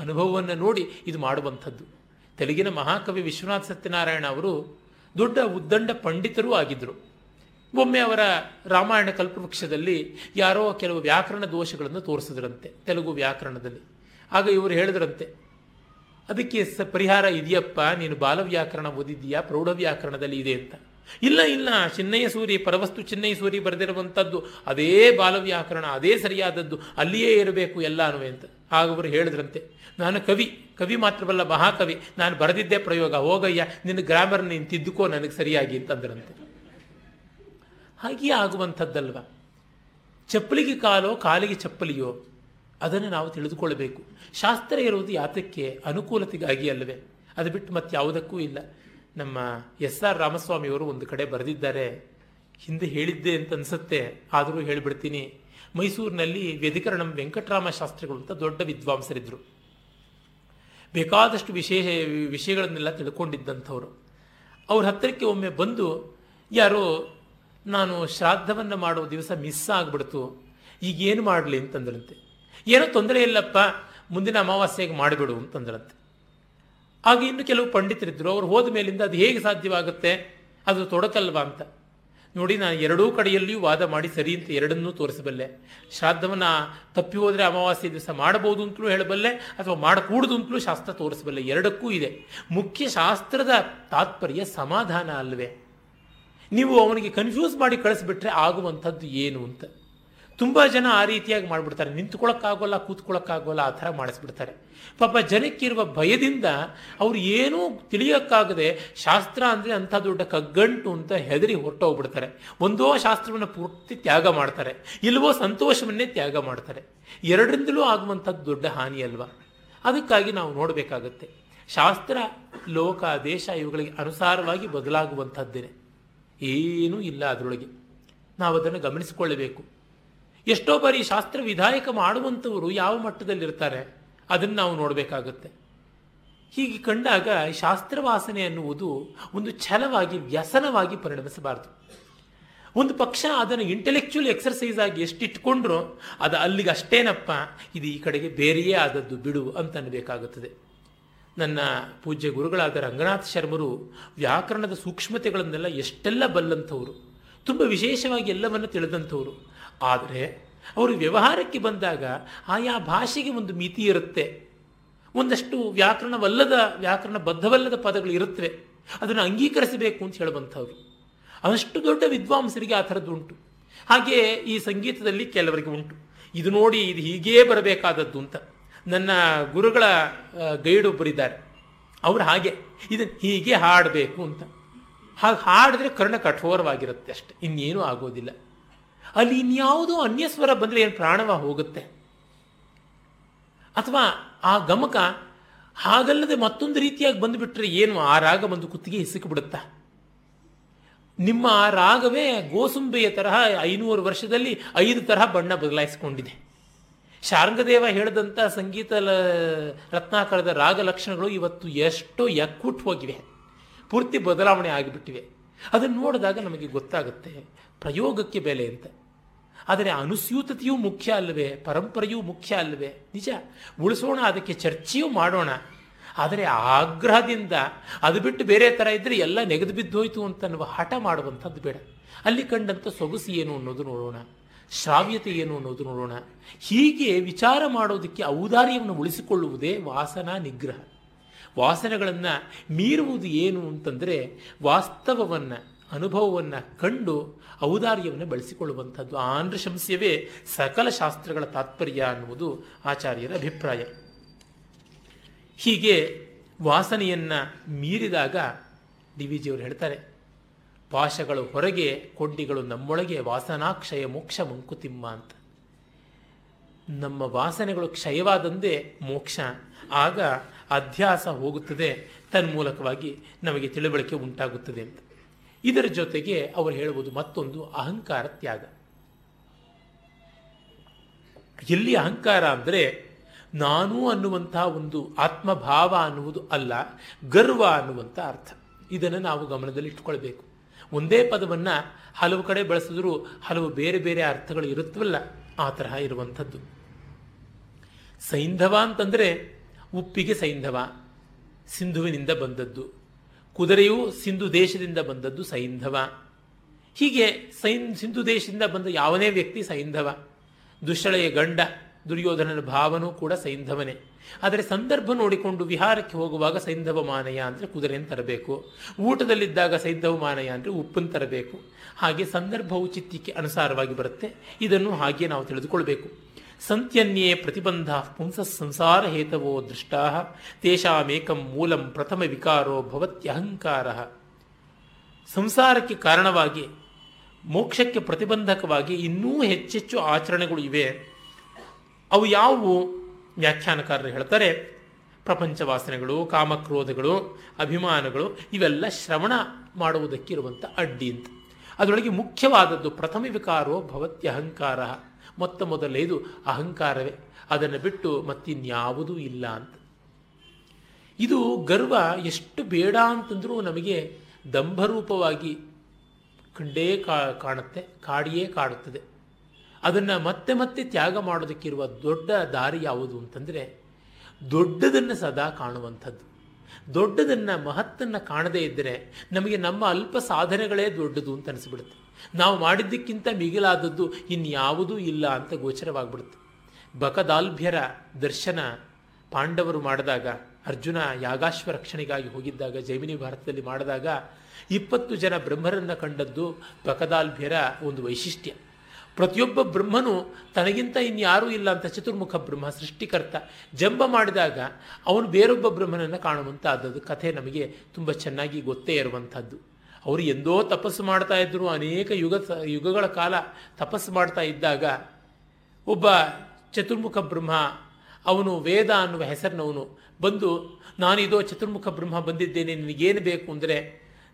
ಅನುಭವವನ್ನು ನೋಡಿ ಇದು ಮಾಡುವಂಥದ್ದು. ತೆಲುಗಿನ ಮಹಾಕವಿ ವಿಶ್ವನಾಥ ಸತ್ಯನಾರಾಯಣ ಅವರು ದೊಡ್ಡ ಉದ್ದಂಡ ಪಂಡಿತರೂ ಆಗಿದ್ದರು ಒಮ್ಮೆ ಅವರ ರಾಮಾಯಣ ಕಲ್ಪವೃಕ್ಷದಲ್ಲಿ ಯಾರೋ ಕೆಲವು ವ್ಯಾಕರಣ ದೋಷಗಳನ್ನು ತೋರಿಸಿದ್ರಂತೆ, ತೆಲುಗು ವ್ಯಾಕರಣದಲ್ಲಿ. ಆಗ ಇವರು ಹೇಳಿದ್ರಂತೆ, ಅದಕ್ಕೆ ಪರಿಹಾರ ಇದೆಯಪ್ಪ, ನೀನು ಬಾಲವ್ಯಾಕರಣ ಓದಿದ್ದೀಯಾ ಪ್ರೌಢ ವ್ಯಾಕರಣದಲ್ಲಿ ಇದೆ ಅಂತ. ಇಲ್ಲ ಇಲ್ಲ, ಚಿನ್ನಯ್ಯ ಸೂರಿ, ಪರವಸ್ತು ಚಿನ್ನಯ್ಯ ಸೂರಿ ಬರೆದಿರುವಂಥದ್ದು, ಅದೇ ಬಾಲವ್ಯಾಕರಣ, ಅದೇ ಸರಿಯಾದದ್ದು, ಅಲ್ಲಿಯೇ ಇರಬೇಕು ಎಲ್ಲ ಅಂತ. ಆಗ ಅವರು ಹೇಳಿದ್ರಂತೆ, ನಾನು ಕವಿ ಕವಿ ಮಾತ್ರವಲ್ಲ, ಮಹಾಕವಿ, ನಾನು ಬರೆದಿದ್ದೇ ಪ್ರಯೋಗ, ಹೋಗಯ್ಯ, ನಿನ್ನ ಗ್ರಾಮರ್ ನೀನು ತಿದ್ದುಕೋ, ನನಗೆ ಸರಿಯಾಗಿ ಅಂತಂದ್ರಂತೆ. ಹಾಗೆಯೇ ಆಗುವಂಥದ್ದಲ್ವ? ಚಪ್ಪಲಿಗೆ ಕಾಲೋ, ಕಾಲಿಗೆ ಚಪ್ಪಲಿಯೋ, ಅದನ್ನು ನಾವು ತಿಳಿದುಕೊಳ್ಳಬೇಕು. ಶಾಸ್ತ್ರ ಇರುವುದು ಯಾತಕ್ಕೆ ಅನುಕೂಲತೆಗಾಗಿ ಅಲ್ಲವೇ? ಅದು ಬಿಟ್ಟು ಮತ್ತೆ ಯಾವುದಕ್ಕೂ ಇಲ್ಲ. ನಮ್ಮ ಎಸ್ ಆರ್ ರಾಮಸ್ವಾಮಿಯವರು ಒಂದು ಕಡೆ ಬರೆದಿದ್ದಾರೆ, ಹಿಂದೆ ಹೇಳಿದ್ದೆ ಅಂತ ಅನ್ಸುತ್ತೆ, ಆದರೂ ಹೇಳಿಬಿಡ್ತೀನಿ. ಮೈಸೂರಿನಲ್ಲಿ ವ್ಯಧಿಕರಣಂ ವೆಂಕಟರಾಮ ಶಾಸ್ತ್ರಿಗಳು ಅಂತ ದೊಡ್ಡ ವಿದ್ವಾಂಸರಿದ್ದರು ಬೇಕಾದಷ್ಟು ವಿಶೇಷ ವಿಷಯಗಳನ್ನೆಲ್ಲ ತಿಳ್ಕೊಂಡಿದ್ದಂಥವ್ರು. ಅವ್ರ ಹತ್ತಿರಕ್ಕೆ ಒಮ್ಮೆ ಬಂದು, ಯಾರೋ, ನಾನು ಶ್ರಾದ್ದವನ್ನು ಮಾಡೋ ದಿವಸ ಮಿಸ್ ಆಗಿಬಿಡ್ತು, ಈಗೇನು ಮಾಡಲಿ? ಅಂತಂದ್ರಂತೆ. ಏನೋ ತೊಂದರೆ ಇಲ್ಲಪ್ಪ, ಮುಂದಿನ ಅಮಾವಾಸ್ಯೆಗೆ ಮಾಡಿಬಿಡು, ಅಂತಂದ್ರಂತೆ. ಆಗ ಇನ್ನು ಕೆಲವು ಪಂಡಿತರಿದ್ದರು. ಅವರು ಹೋದ ಮೇಲಿಂದ ಅದು ಹೇಗೆ ಸಾಧ್ಯವಾಗುತ್ತೆ? ಅದು ತೊಡಕಲ್ವಾ ಅಂತ. ನೋಡಿ, ನಾನು ಎರಡೂ ಕಡೆಯಲ್ಲಿಯೂ ವಾದ ಮಾಡಿ ಸರಿ ಅಂತ ಎರಡನ್ನೂ ತೋರಿಸಬಲ್ಲೆ. ಶ್ರಾದ್ದವನ್ನು ತಪ್ಪಿ ಹೋದರೆ ಅಮಾವಾಸ್ಯೆ ದಿವಸ ಮಾಡಬಹುದು ಅಂತಲೂ ಹೇಳಬಲ್ಲೆ, ಅಥವಾ ಮಾಡಕೂಡದು ಅಂತಲೂ ಶಾಸ್ತ್ರ ತೋರಿಸಬಲ್ಲೆ. ಎರಡಕ್ಕೂ ಇದೆ. ಮುಖ್ಯ ಶಾಸ್ತ್ರದ ತಾತ್ಪರ್ಯ ಸಮಾಧಾನ ಅಲ್ವೇ. ನೀವು ಅವನಿಗೆ ಕನ್ಫ್ಯೂಸ್ ಮಾಡಿ ಕಳಿಸ್ಬಿಟ್ರೆ ಆಗುವಂಥದ್ದು ಏನು ಅಂತ. ತುಂಬ ಜನ ಆ ರೀತಿಯಾಗಿ ಮಾಡಿಬಿಡ್ತಾರೆ. ನಿಂತ್ಕೊಳ್ಳೋಕ್ಕಾಗೋಲ್ಲ ಕೂತ್ಕೊಳ್ಳೋಕ್ಕಾಗೋಲ್ಲ ಆ ಥರ ಮಾಡಿಸ್ಬಿಡ್ತಾರೆ. ಪಾಪ ಜನಕ್ಕಿರುವ ಭಯದಿಂದ ಅವ್ರು ಏನೂ ತಿಳಿಯೋಕ್ಕಾಗದೆ ಶಾಸ್ತ್ರ ಅಂದರೆ ಅಂಥ ದೊಡ್ಡ ಕಗ್ಗಂಟು ಅಂತ ಹೆದರಿ ಹೊರಟೋಗ್ಬಿಡ್ತಾರೆ. ಒಂದೋ ಶಾಸ್ತ್ರವನ್ನು ಪೂರ್ತಿ ತ್ಯಾಗ ಮಾಡ್ತಾರೆ. ಇಲ್ವೋ ಸಂತೋಷವನ್ನೇ ತ್ಯಾಗ ಮಾಡ್ತಾರೆ. ಎರಡರಿಂದಲೂ ಆಗುವಂಥದ್ದು ದೊಡ್ಡ ಹಾನಿ ಅಲ್ವಾ? ಅದಕ್ಕಾಗಿ ನಾವು ನೋಡಬೇಕಾಗತ್ತೆ. ಶಾಸ್ತ್ರ, ಲೋಕ, ದೇಶ ಇವುಗಳಿಗೆ ಅನುಸಾರವಾಗಿ ಬದಲಾಗುವಂಥದ್ದೇನೆ ಏನೂ ಇಲ್ಲ ಅದರೊಳಗೆ. ನಾವು ಅದನ್ನು ಗಮನಿಸಿಕೊಳ್ಳಬೇಕು. ಎಷ್ಟೋ ಬಾರಿ ಶಾಸ್ತ್ರ ವಿಧಾಯಕ ಮಾಡುವಂಥವರು ಯಾವ ಮಟ್ಟದಲ್ಲಿರ್ತಾರೆ, ಅದನ್ನು ನಾವು ನೋಡಬೇಕಾಗುತ್ತೆ. ಹೀಗೆ ಕಂಡಾಗ ಶಾಸ್ತ್ರವಾಸನೆ ಅನ್ನುವುದು ಒಂದು ಛಲವಾಗಿ, ವ್ಯಸನವಾಗಿ ಪರಿಣಮಿಸಬಾರದು. ಒಂದು ಪಕ್ಷ ಅದನ್ನು ಇಂಟೆಲೆಕ್ಚುಯಲ್ ಎಕ್ಸರ್ಸೈಸ್ ಆಗಿ ಎಷ್ಟು ಇಟ್ಕೊಂಡ್ರು ಅದು ಅಲ್ಲಿಗೆ ಅಷ್ಟೇನಪ್ಪ, ಇದು ಈ ಕಡೆಗೆ ಬೇರೆಯೇ ಆದದ್ದು ಬಿಡು ಅಂತ ಅನ್ನಬೇಕಾಗುತ್ತದೆ. ನನ್ನ ಪೂಜ್ಯ ಗುರುಗಳಾದ ರಂಗನಾಥ ಶರ್ಮರು ವ್ಯಾಕರಣದ ಸೂಕ್ಷ್ಮತೆಗಳನ್ನೆಲ್ಲ ಎಷ್ಟೆಲ್ಲ ಬಲ್ಲಂಥವರು, ತುಂಬ ವಿಶೇಷವಾಗಿ ಎಲ್ಲವನ್ನು ತಿಳಿದಂಥವರು. ಆದರೆ ಅವರು ವ್ಯವಹಾರಕ್ಕೆ ಬಂದಾಗ ಆಯಾ ಭಾಷೆಗೆ ಒಂದು ಮಿತಿ ಇರುತ್ತೆ. ಒಂದಷ್ಟು ವ್ಯಾಕರಣವಲ್ಲದ ವ್ಯಾಕರಣ ಬದ್ಧವಲ್ಲದ ಪದಗಳು ಇರುತ್ತವೆ. ಅದನ್ನು ಅಂಗೀಕರಿಸಬೇಕು ಅಂತ ಹೇಳುವಂಥವ್ರು. ಅಷ್ಟು ದೊಡ್ಡ ವಿದ್ವಾಂಸರಿಗೆ ಆ ಥರದ್ದು ಉಂಟು. ಹಾಗೆ ಈ ಸಂಗೀತದಲ್ಲಿ ಕೆಲವರಿಗೆ ಉಂಟು. ಇದು ನೋಡಿ ಇದು ಹೀಗೇ ಬರಬೇಕಾದದ್ದು ಅಂತ. ನನ್ನ ಗುರುಗಳ ಗೈಡ್ ಒಬ್ಬರಿದ್ದಾರೆ ಅವರು ಹಾಗೆ ಇದನ್ನು ಹೀಗೆ ಹಾಡಬೇಕು ಅಂತ. ಹಾಗೆ ಹಾಡಿದ್ರೆ ಕರ್ಣ ಕಠೋರವಾಗಿರುತ್ತೆ ಅಷ್ಟೆ. ಇನ್ನೇನೂ ಆಗೋದಿಲ್ಲ. ಅಲ್ಲಿ ಇನ್ಯಾವುದೋ ಅನ್ಯಸ್ವರ ಬಂದರೆ ಏನು ಪ್ರಾಣವ ಹೋಗುತ್ತೆ? ಅಥವಾ ಆ ಗಮಕ ಹಾಗಲ್ಲದೆ ಮತ್ತೊಂದು ರೀತಿಯಾಗಿ ಬಂದುಬಿಟ್ರೆ ಏನು? ಆ ರಾಗ ಬಂದು ಕುತ್ತಿಗೆ ಹಿಸುಕಿಬಿಡುತ್ತಾ ನಿಮ್ಮ ಆ ರಾಗವೇ ಗೋಸುಂಬೆಯ ತರಹ ಐನೂರು ವರ್ಷದಲ್ಲಿ ಐದು ತರಹ ಬಣ್ಣ ಬದಲಾಯಿಸಿಕೊಂಡಿದೆ. ಶಾರಂಗದೇವ ಹೇಳಿದಂಥ ಸಂಗೀತ ರತ್ನಾಕರದ ರಾಗ ಲಕ್ಷಣಗಳು ಇವತ್ತು ಎಷ್ಟೋ ಎಕ್ಕುಟ್ಟು ಹೋಗಿವೆ. ಪೂರ್ತಿ ಬದಲಾವಣೆ ಆಗಿಬಿಟ್ಟಿವೆ. ಅದನ್ನು ನೋಡಿದಾಗ ನಮಗೆ ಗೊತ್ತಾಗುತ್ತೆ, ಪ್ರಯೋಗಕ್ಕೆ ಬೆಲೆ ಅಂತ ಆದರೆ ಅನುಸ್ಯೂತತೆಯೂ ಮುಖ್ಯ ಅಲ್ಲವೇ, ಪರಂಪರೆಯೂ ಮುಖ್ಯ ಅಲ್ಲವೇ? ನಿಜ, ಉಳಿಸೋಣ, ಅದಕ್ಕೆ ಚರ್ಚೆಯೂ ಮಾಡೋಣ. ಆದರೆ ಆಗ್ರಹದಿಂದ ಅದು ಬಿಟ್ಟು ಬೇರೆ ಥರ ಇದ್ದರೆ ಎಲ್ಲ ನೆಗೆದು ಬಿದ್ದೋಯ್ತು ಅಂತ ಅನ್ನುವ ಹಠ ಮಾಡುವಂಥದ್ದು ಬೇಡ. ಅಲ್ಲಿ ಕಂಡಂಥ ಸೊಗಸು ಏನು ಅನ್ನೋದು ನೋಡೋಣ, ಶ್ರಾವ್ಯತೆ ಏನು ಅನ್ನೋದು ನೋಡೋಣ. ಹೀಗೆ ವಿಚಾರ ಮಾಡೋದಕ್ಕೆ ಔದಾರ್ಯವನ್ನು ಉಳಿಸಿಕೊಳ್ಳುವುದೇ ವಾಸನಾ ನಿಗ್ರಹ. ವಾಸನೆಗಳನ್ನು ಮೀರುವುದು ಏನು ಅಂತಂದರೆ ವಾಸ್ತವವನ್ನು, ಅನುಭವವನ್ನು ಕಂಡು ಔದಾರ್ಯವನ್ನು ಬಳಸಿಕೊಳ್ಳುವಂಥದ್ದು. ಆಂಧ್ರಶಂಸ್ಯವೇ ಸಕಲ ಶಾಸ್ತ್ರಗಳ ತಾತ್ಪರ್ಯ ಅನ್ನುವುದು ಆಚಾರ್ಯರ ಅಭಿಪ್ರಾಯ. ಹೀಗೆ ವಾಸನೆಯನ್ನು ಮೀರಿದಾಗ ಡಿ ವಿ ಜಿಯವರು ಹೇಳ್ತಾರೆ, ಪಾಶಗಳು ಹೊರಗೆ, ಕೊಂಡಿಗಳು ನಮ್ಮೊಳಗೆ, ವಾಸನಾಕ್ಷಯ ಮೋಕ್ಷ ಮಂಕುತಿಮ್ಮ ಅಂತ. ನಮ್ಮ ವಾಸನೆಗಳು ಕ್ಷಯವಾದಂದೇ ಮೋಕ್ಷ. ಆಗ ಅಧ್ಯಾಸ ಹೋಗುತ್ತದೆ, ತನ್ಮೂಲಕವಾಗಿ ನಮಗೆ ತಿಳುವಳಿಕೆ ಉಂಟಾಗುತ್ತದೆ ಅಂತ. ಇದರ ಜೊತೆಗೆ ಅವರು ಹೇಳುವುದು ಮತ್ತೊಂದು ಅಹಂಕಾರ ತ್ಯಾಗ. ಎಲ್ಲಿ ಅಹಂಕಾರ ಅಂದರೆ ನಾನು ಅನ್ನುವಂಥ ಒಂದು ಆತ್ಮಭಾವ ಅನ್ನುವುದು ಅಲ್ಲ, ಗರ್ವ ಅನ್ನುವಂಥ ಅರ್ಥ. ಇದನ್ನು ನಾವು ಗಮನದಲ್ಲಿ ಇಟ್ಕೊಳ್ಬೇಕು ಒಂದೇ ಪದವನ್ನು ಹಲವು ಕಡೆ ಬಳಸಿದ್ರೂ ಹಲವು ಬೇರೆ ಬೇರೆ ಅರ್ಥಗಳು ಇರುತ್ತವಲ್ಲ, ಆ ತರಹ ಇರುವಂಥದ್ದು. ಸೈಂಧವ ಅಂತಂದರೆ ಉಪ್ಪಿಗೆ ಸೈಂಧವ, ಸಿಂಧುವಿನಿಂದ ಬಂದದ್ದು. ಕುದುರೆಯು ಸಿಂಧು ದೇಶದಿಂದ ಬಂದದ್ದು ಸೈಂಧವ. ಹೀಗೆ ಸೈನ್, ಸಿಂಧು ದೇಶದಿಂದ ಬಂದ ಯಾವನೇ ವ್ಯಕ್ತಿ ಸೈಂಧವ. ದುಶ್ಶಳೆಯ ಗಂಡ, ದುರ್ಯೋಧನನ ಭಾವನೂ ಕೂಡ ಸೈಂಧವನೇ. ಆದರೆ ಸಂದರ್ಭ ನೋಡಿಕೊಂಡು ವಿಹಾರಕ್ಕೆ ಹೋಗುವಾಗ ಸೈಂಧವ ಮಾನಯ ಅಂದರೆ ಕುದುರೆಯನ್ನು ತರಬೇಕು. ಊಟದಲ್ಲಿದ್ದಾಗ ಸೈಂಧವ ಮಾನಯ ಅಂದರೆ ಉಪ್ಪನ್ನು ತರಬೇಕು. ಹಾಗೆ ಸಂದರ್ಭ ಔಚಿತ್ಯಕ್ಕೆ ಅನುಸಾರವಾಗಿ ಬರುತ್ತೆ. ಇದನ್ನು ಹಾಗೆ ನಾವು ತಿಳಿದುಕೊಳ್ಬೇಕು. ಸಂತ್ಯನ್ಯೇ ಪ್ರತಿಬಂಧ ಪುಂಸ ಸಂಸಾರ ಹೇತವೋ ದೃಷ್ಟಾ, ತೇಷಾಮೇಕಂ ಮೂಲಂ ಪ್ರಥಮ ವಿಕಾರೋ ಭವತ್ಯಹಂಕಾರ ಸಂಸಾರಕ್ಕೆ ಕಾರಣವಾಗಿ, ಮೋಕ್ಷಕ್ಕೆ ಪ್ರತಿಬಂಧಕವಾಗಿ ಇನ್ನೂ ಹೆಚ್ಚೆಚ್ಚು ಆಚರಣೆಗಳು ಇವೆ. ಅವು ಯಾವುವು? ವ್ಯಾಖ್ಯಾನಕಾರರು ಹೇಳ್ತಾರೆ ಪ್ರಪಂಚ ವಾಸನೆಗಳು ಕಾಮಕ್ರೋಧಗಳು, ಅಭಿಮಾನಗಳು, ಇವೆಲ್ಲ ಶ್ರವಣ ಮಾಡುವುದಕ್ಕಿರುವಂಥ ಅಡ್ಡಿ ಅಂತ. ಅದರೊಳಗೆ ಮುಖ್ಯವಾದದ್ದು ಪ್ರಥಮ ವಿಕಾರೋ ಭವತ್ಯಹಂಕಾರ ಮೊತ್ತ ಮೊದಲನೇದು ಅಹಂಕಾರವೇ. ಅದನ್ನು ಬಿಟ್ಟು ಮತ್ತಿನ್ಯಾವುದೂ ಇಲ್ಲ ಅಂತ. ಇದು ಗರ್ವ ಎಷ್ಟು ಬೇಡ ಅಂತಂದರೂ ನಮಗೆ ದಂಭರೂಪವಾಗಿ ಕಂಡೇ ಕಾಣುತ್ತೆ, ಕಾಡಿಯೇ ಕಾಡುತ್ತದೆ. ಅದನ್ನು ಮತ್ತೆ ಮತ್ತೆ ತ್ಯಾಗ ಮಾಡೋದಕ್ಕಿರುವ ದೊಡ್ಡ ದಾರಿ ಯಾವುದು ಅಂತಂದರೆ ದೊಡ್ಡದನ್ನು ಸದಾ ಕಾಣುವಂಥದ್ದು. ದೊಡ್ಡದನ್ನು ಮಹತ್ತನ್ನು ಕಾಣದೇ ಇದ್ದರೆ ನಮಗೆ ನಮ್ಮ ಅಲ್ಪ ಸಾಧನೆಗಳೇ ದೊಡ್ಡದು ಅಂತ ಅನಿಸ್ಬಿಡುತ್ತೆ. ನಾವು ಮಾಡಿದ್ದಕ್ಕಿಂತ ಮಿಗಿಲಾದದ್ದು ಇನ್ಯಾವುದೂ ಇಲ್ಲ ಅಂತ ಗೋಚರವಾಗ್ಬಿಡುತ್ತೆ. ಬಕದಾಲ್ಭ್ಯರ ದರ್ಶನ ಪಾಂಡವರು ಮಾಡಿದಾಗ, ಅರ್ಜುನ ಯಾಗಾಶ್ವ ರಕ್ಷಣೆಗಾಗಿ ಹೋಗಿದ್ದಾಗ, ಜೈಮಿನಿ ಭಾರತದಲ್ಲಿ ಮಾಡಿದಾಗ, ಇಪ್ಪತ್ತು ಜನ ಬ್ರಹ್ಮರನ್ನು ಕಂಡದ್ದು ಬಕದಾಲ್ಭ್ಯರ ಒಂದು ವೈಶಿಷ್ಟ್ಯ. ಪ್ರತಿಯೊಬ್ಬ ಬ್ರಹ್ಮನು ತನಗಿಂತ ಇನ್ಯಾರೂ ಇಲ್ಲ ಅಂತ ಚತುರ್ಮುಖ ಬ್ರಹ್ಮ, ಸೃಷ್ಟಿಕರ್ತ, ಜಂಬ ಮಾಡಿದಾಗ ಅವನು ಬೇರೊಬ್ಬ ಬ್ರಹ್ಮನನ್ನು ಕಾಣುವಂಥದ್ದು ಕಥೆ ನಮಗೆ ತುಂಬ ಚೆನ್ನಾಗಿ ಗೊತ್ತೇ ಇರುವಂಥದ್ದು. ಅವರು ಎಂದೋ ತಪಸ್ಸು ಮಾಡ್ತಾ ಇದ್ರು, ಅನೇಕ ಯುಗ ಯುಗಗಳ ಕಾಲ ತಪಸ್ಸು ಮಾಡ್ತಾ ಇದ್ದಾಗ ಒಬ್ಬ ಚತುರ್ಮುಖ ಬ್ರಹ್ಮ, ಅವನು ವೇದ ಅನ್ನುವ ಹೆಸರಿನವನು ಬಂದು, ನಾನಿದೋ ಚತುರ್ಮುಖ ಬ್ರಹ್ಮ ಬಂದಿದ್ದೇನೆ, ನಿನಗೇನು ಬೇಕು ಅಂದರೆ,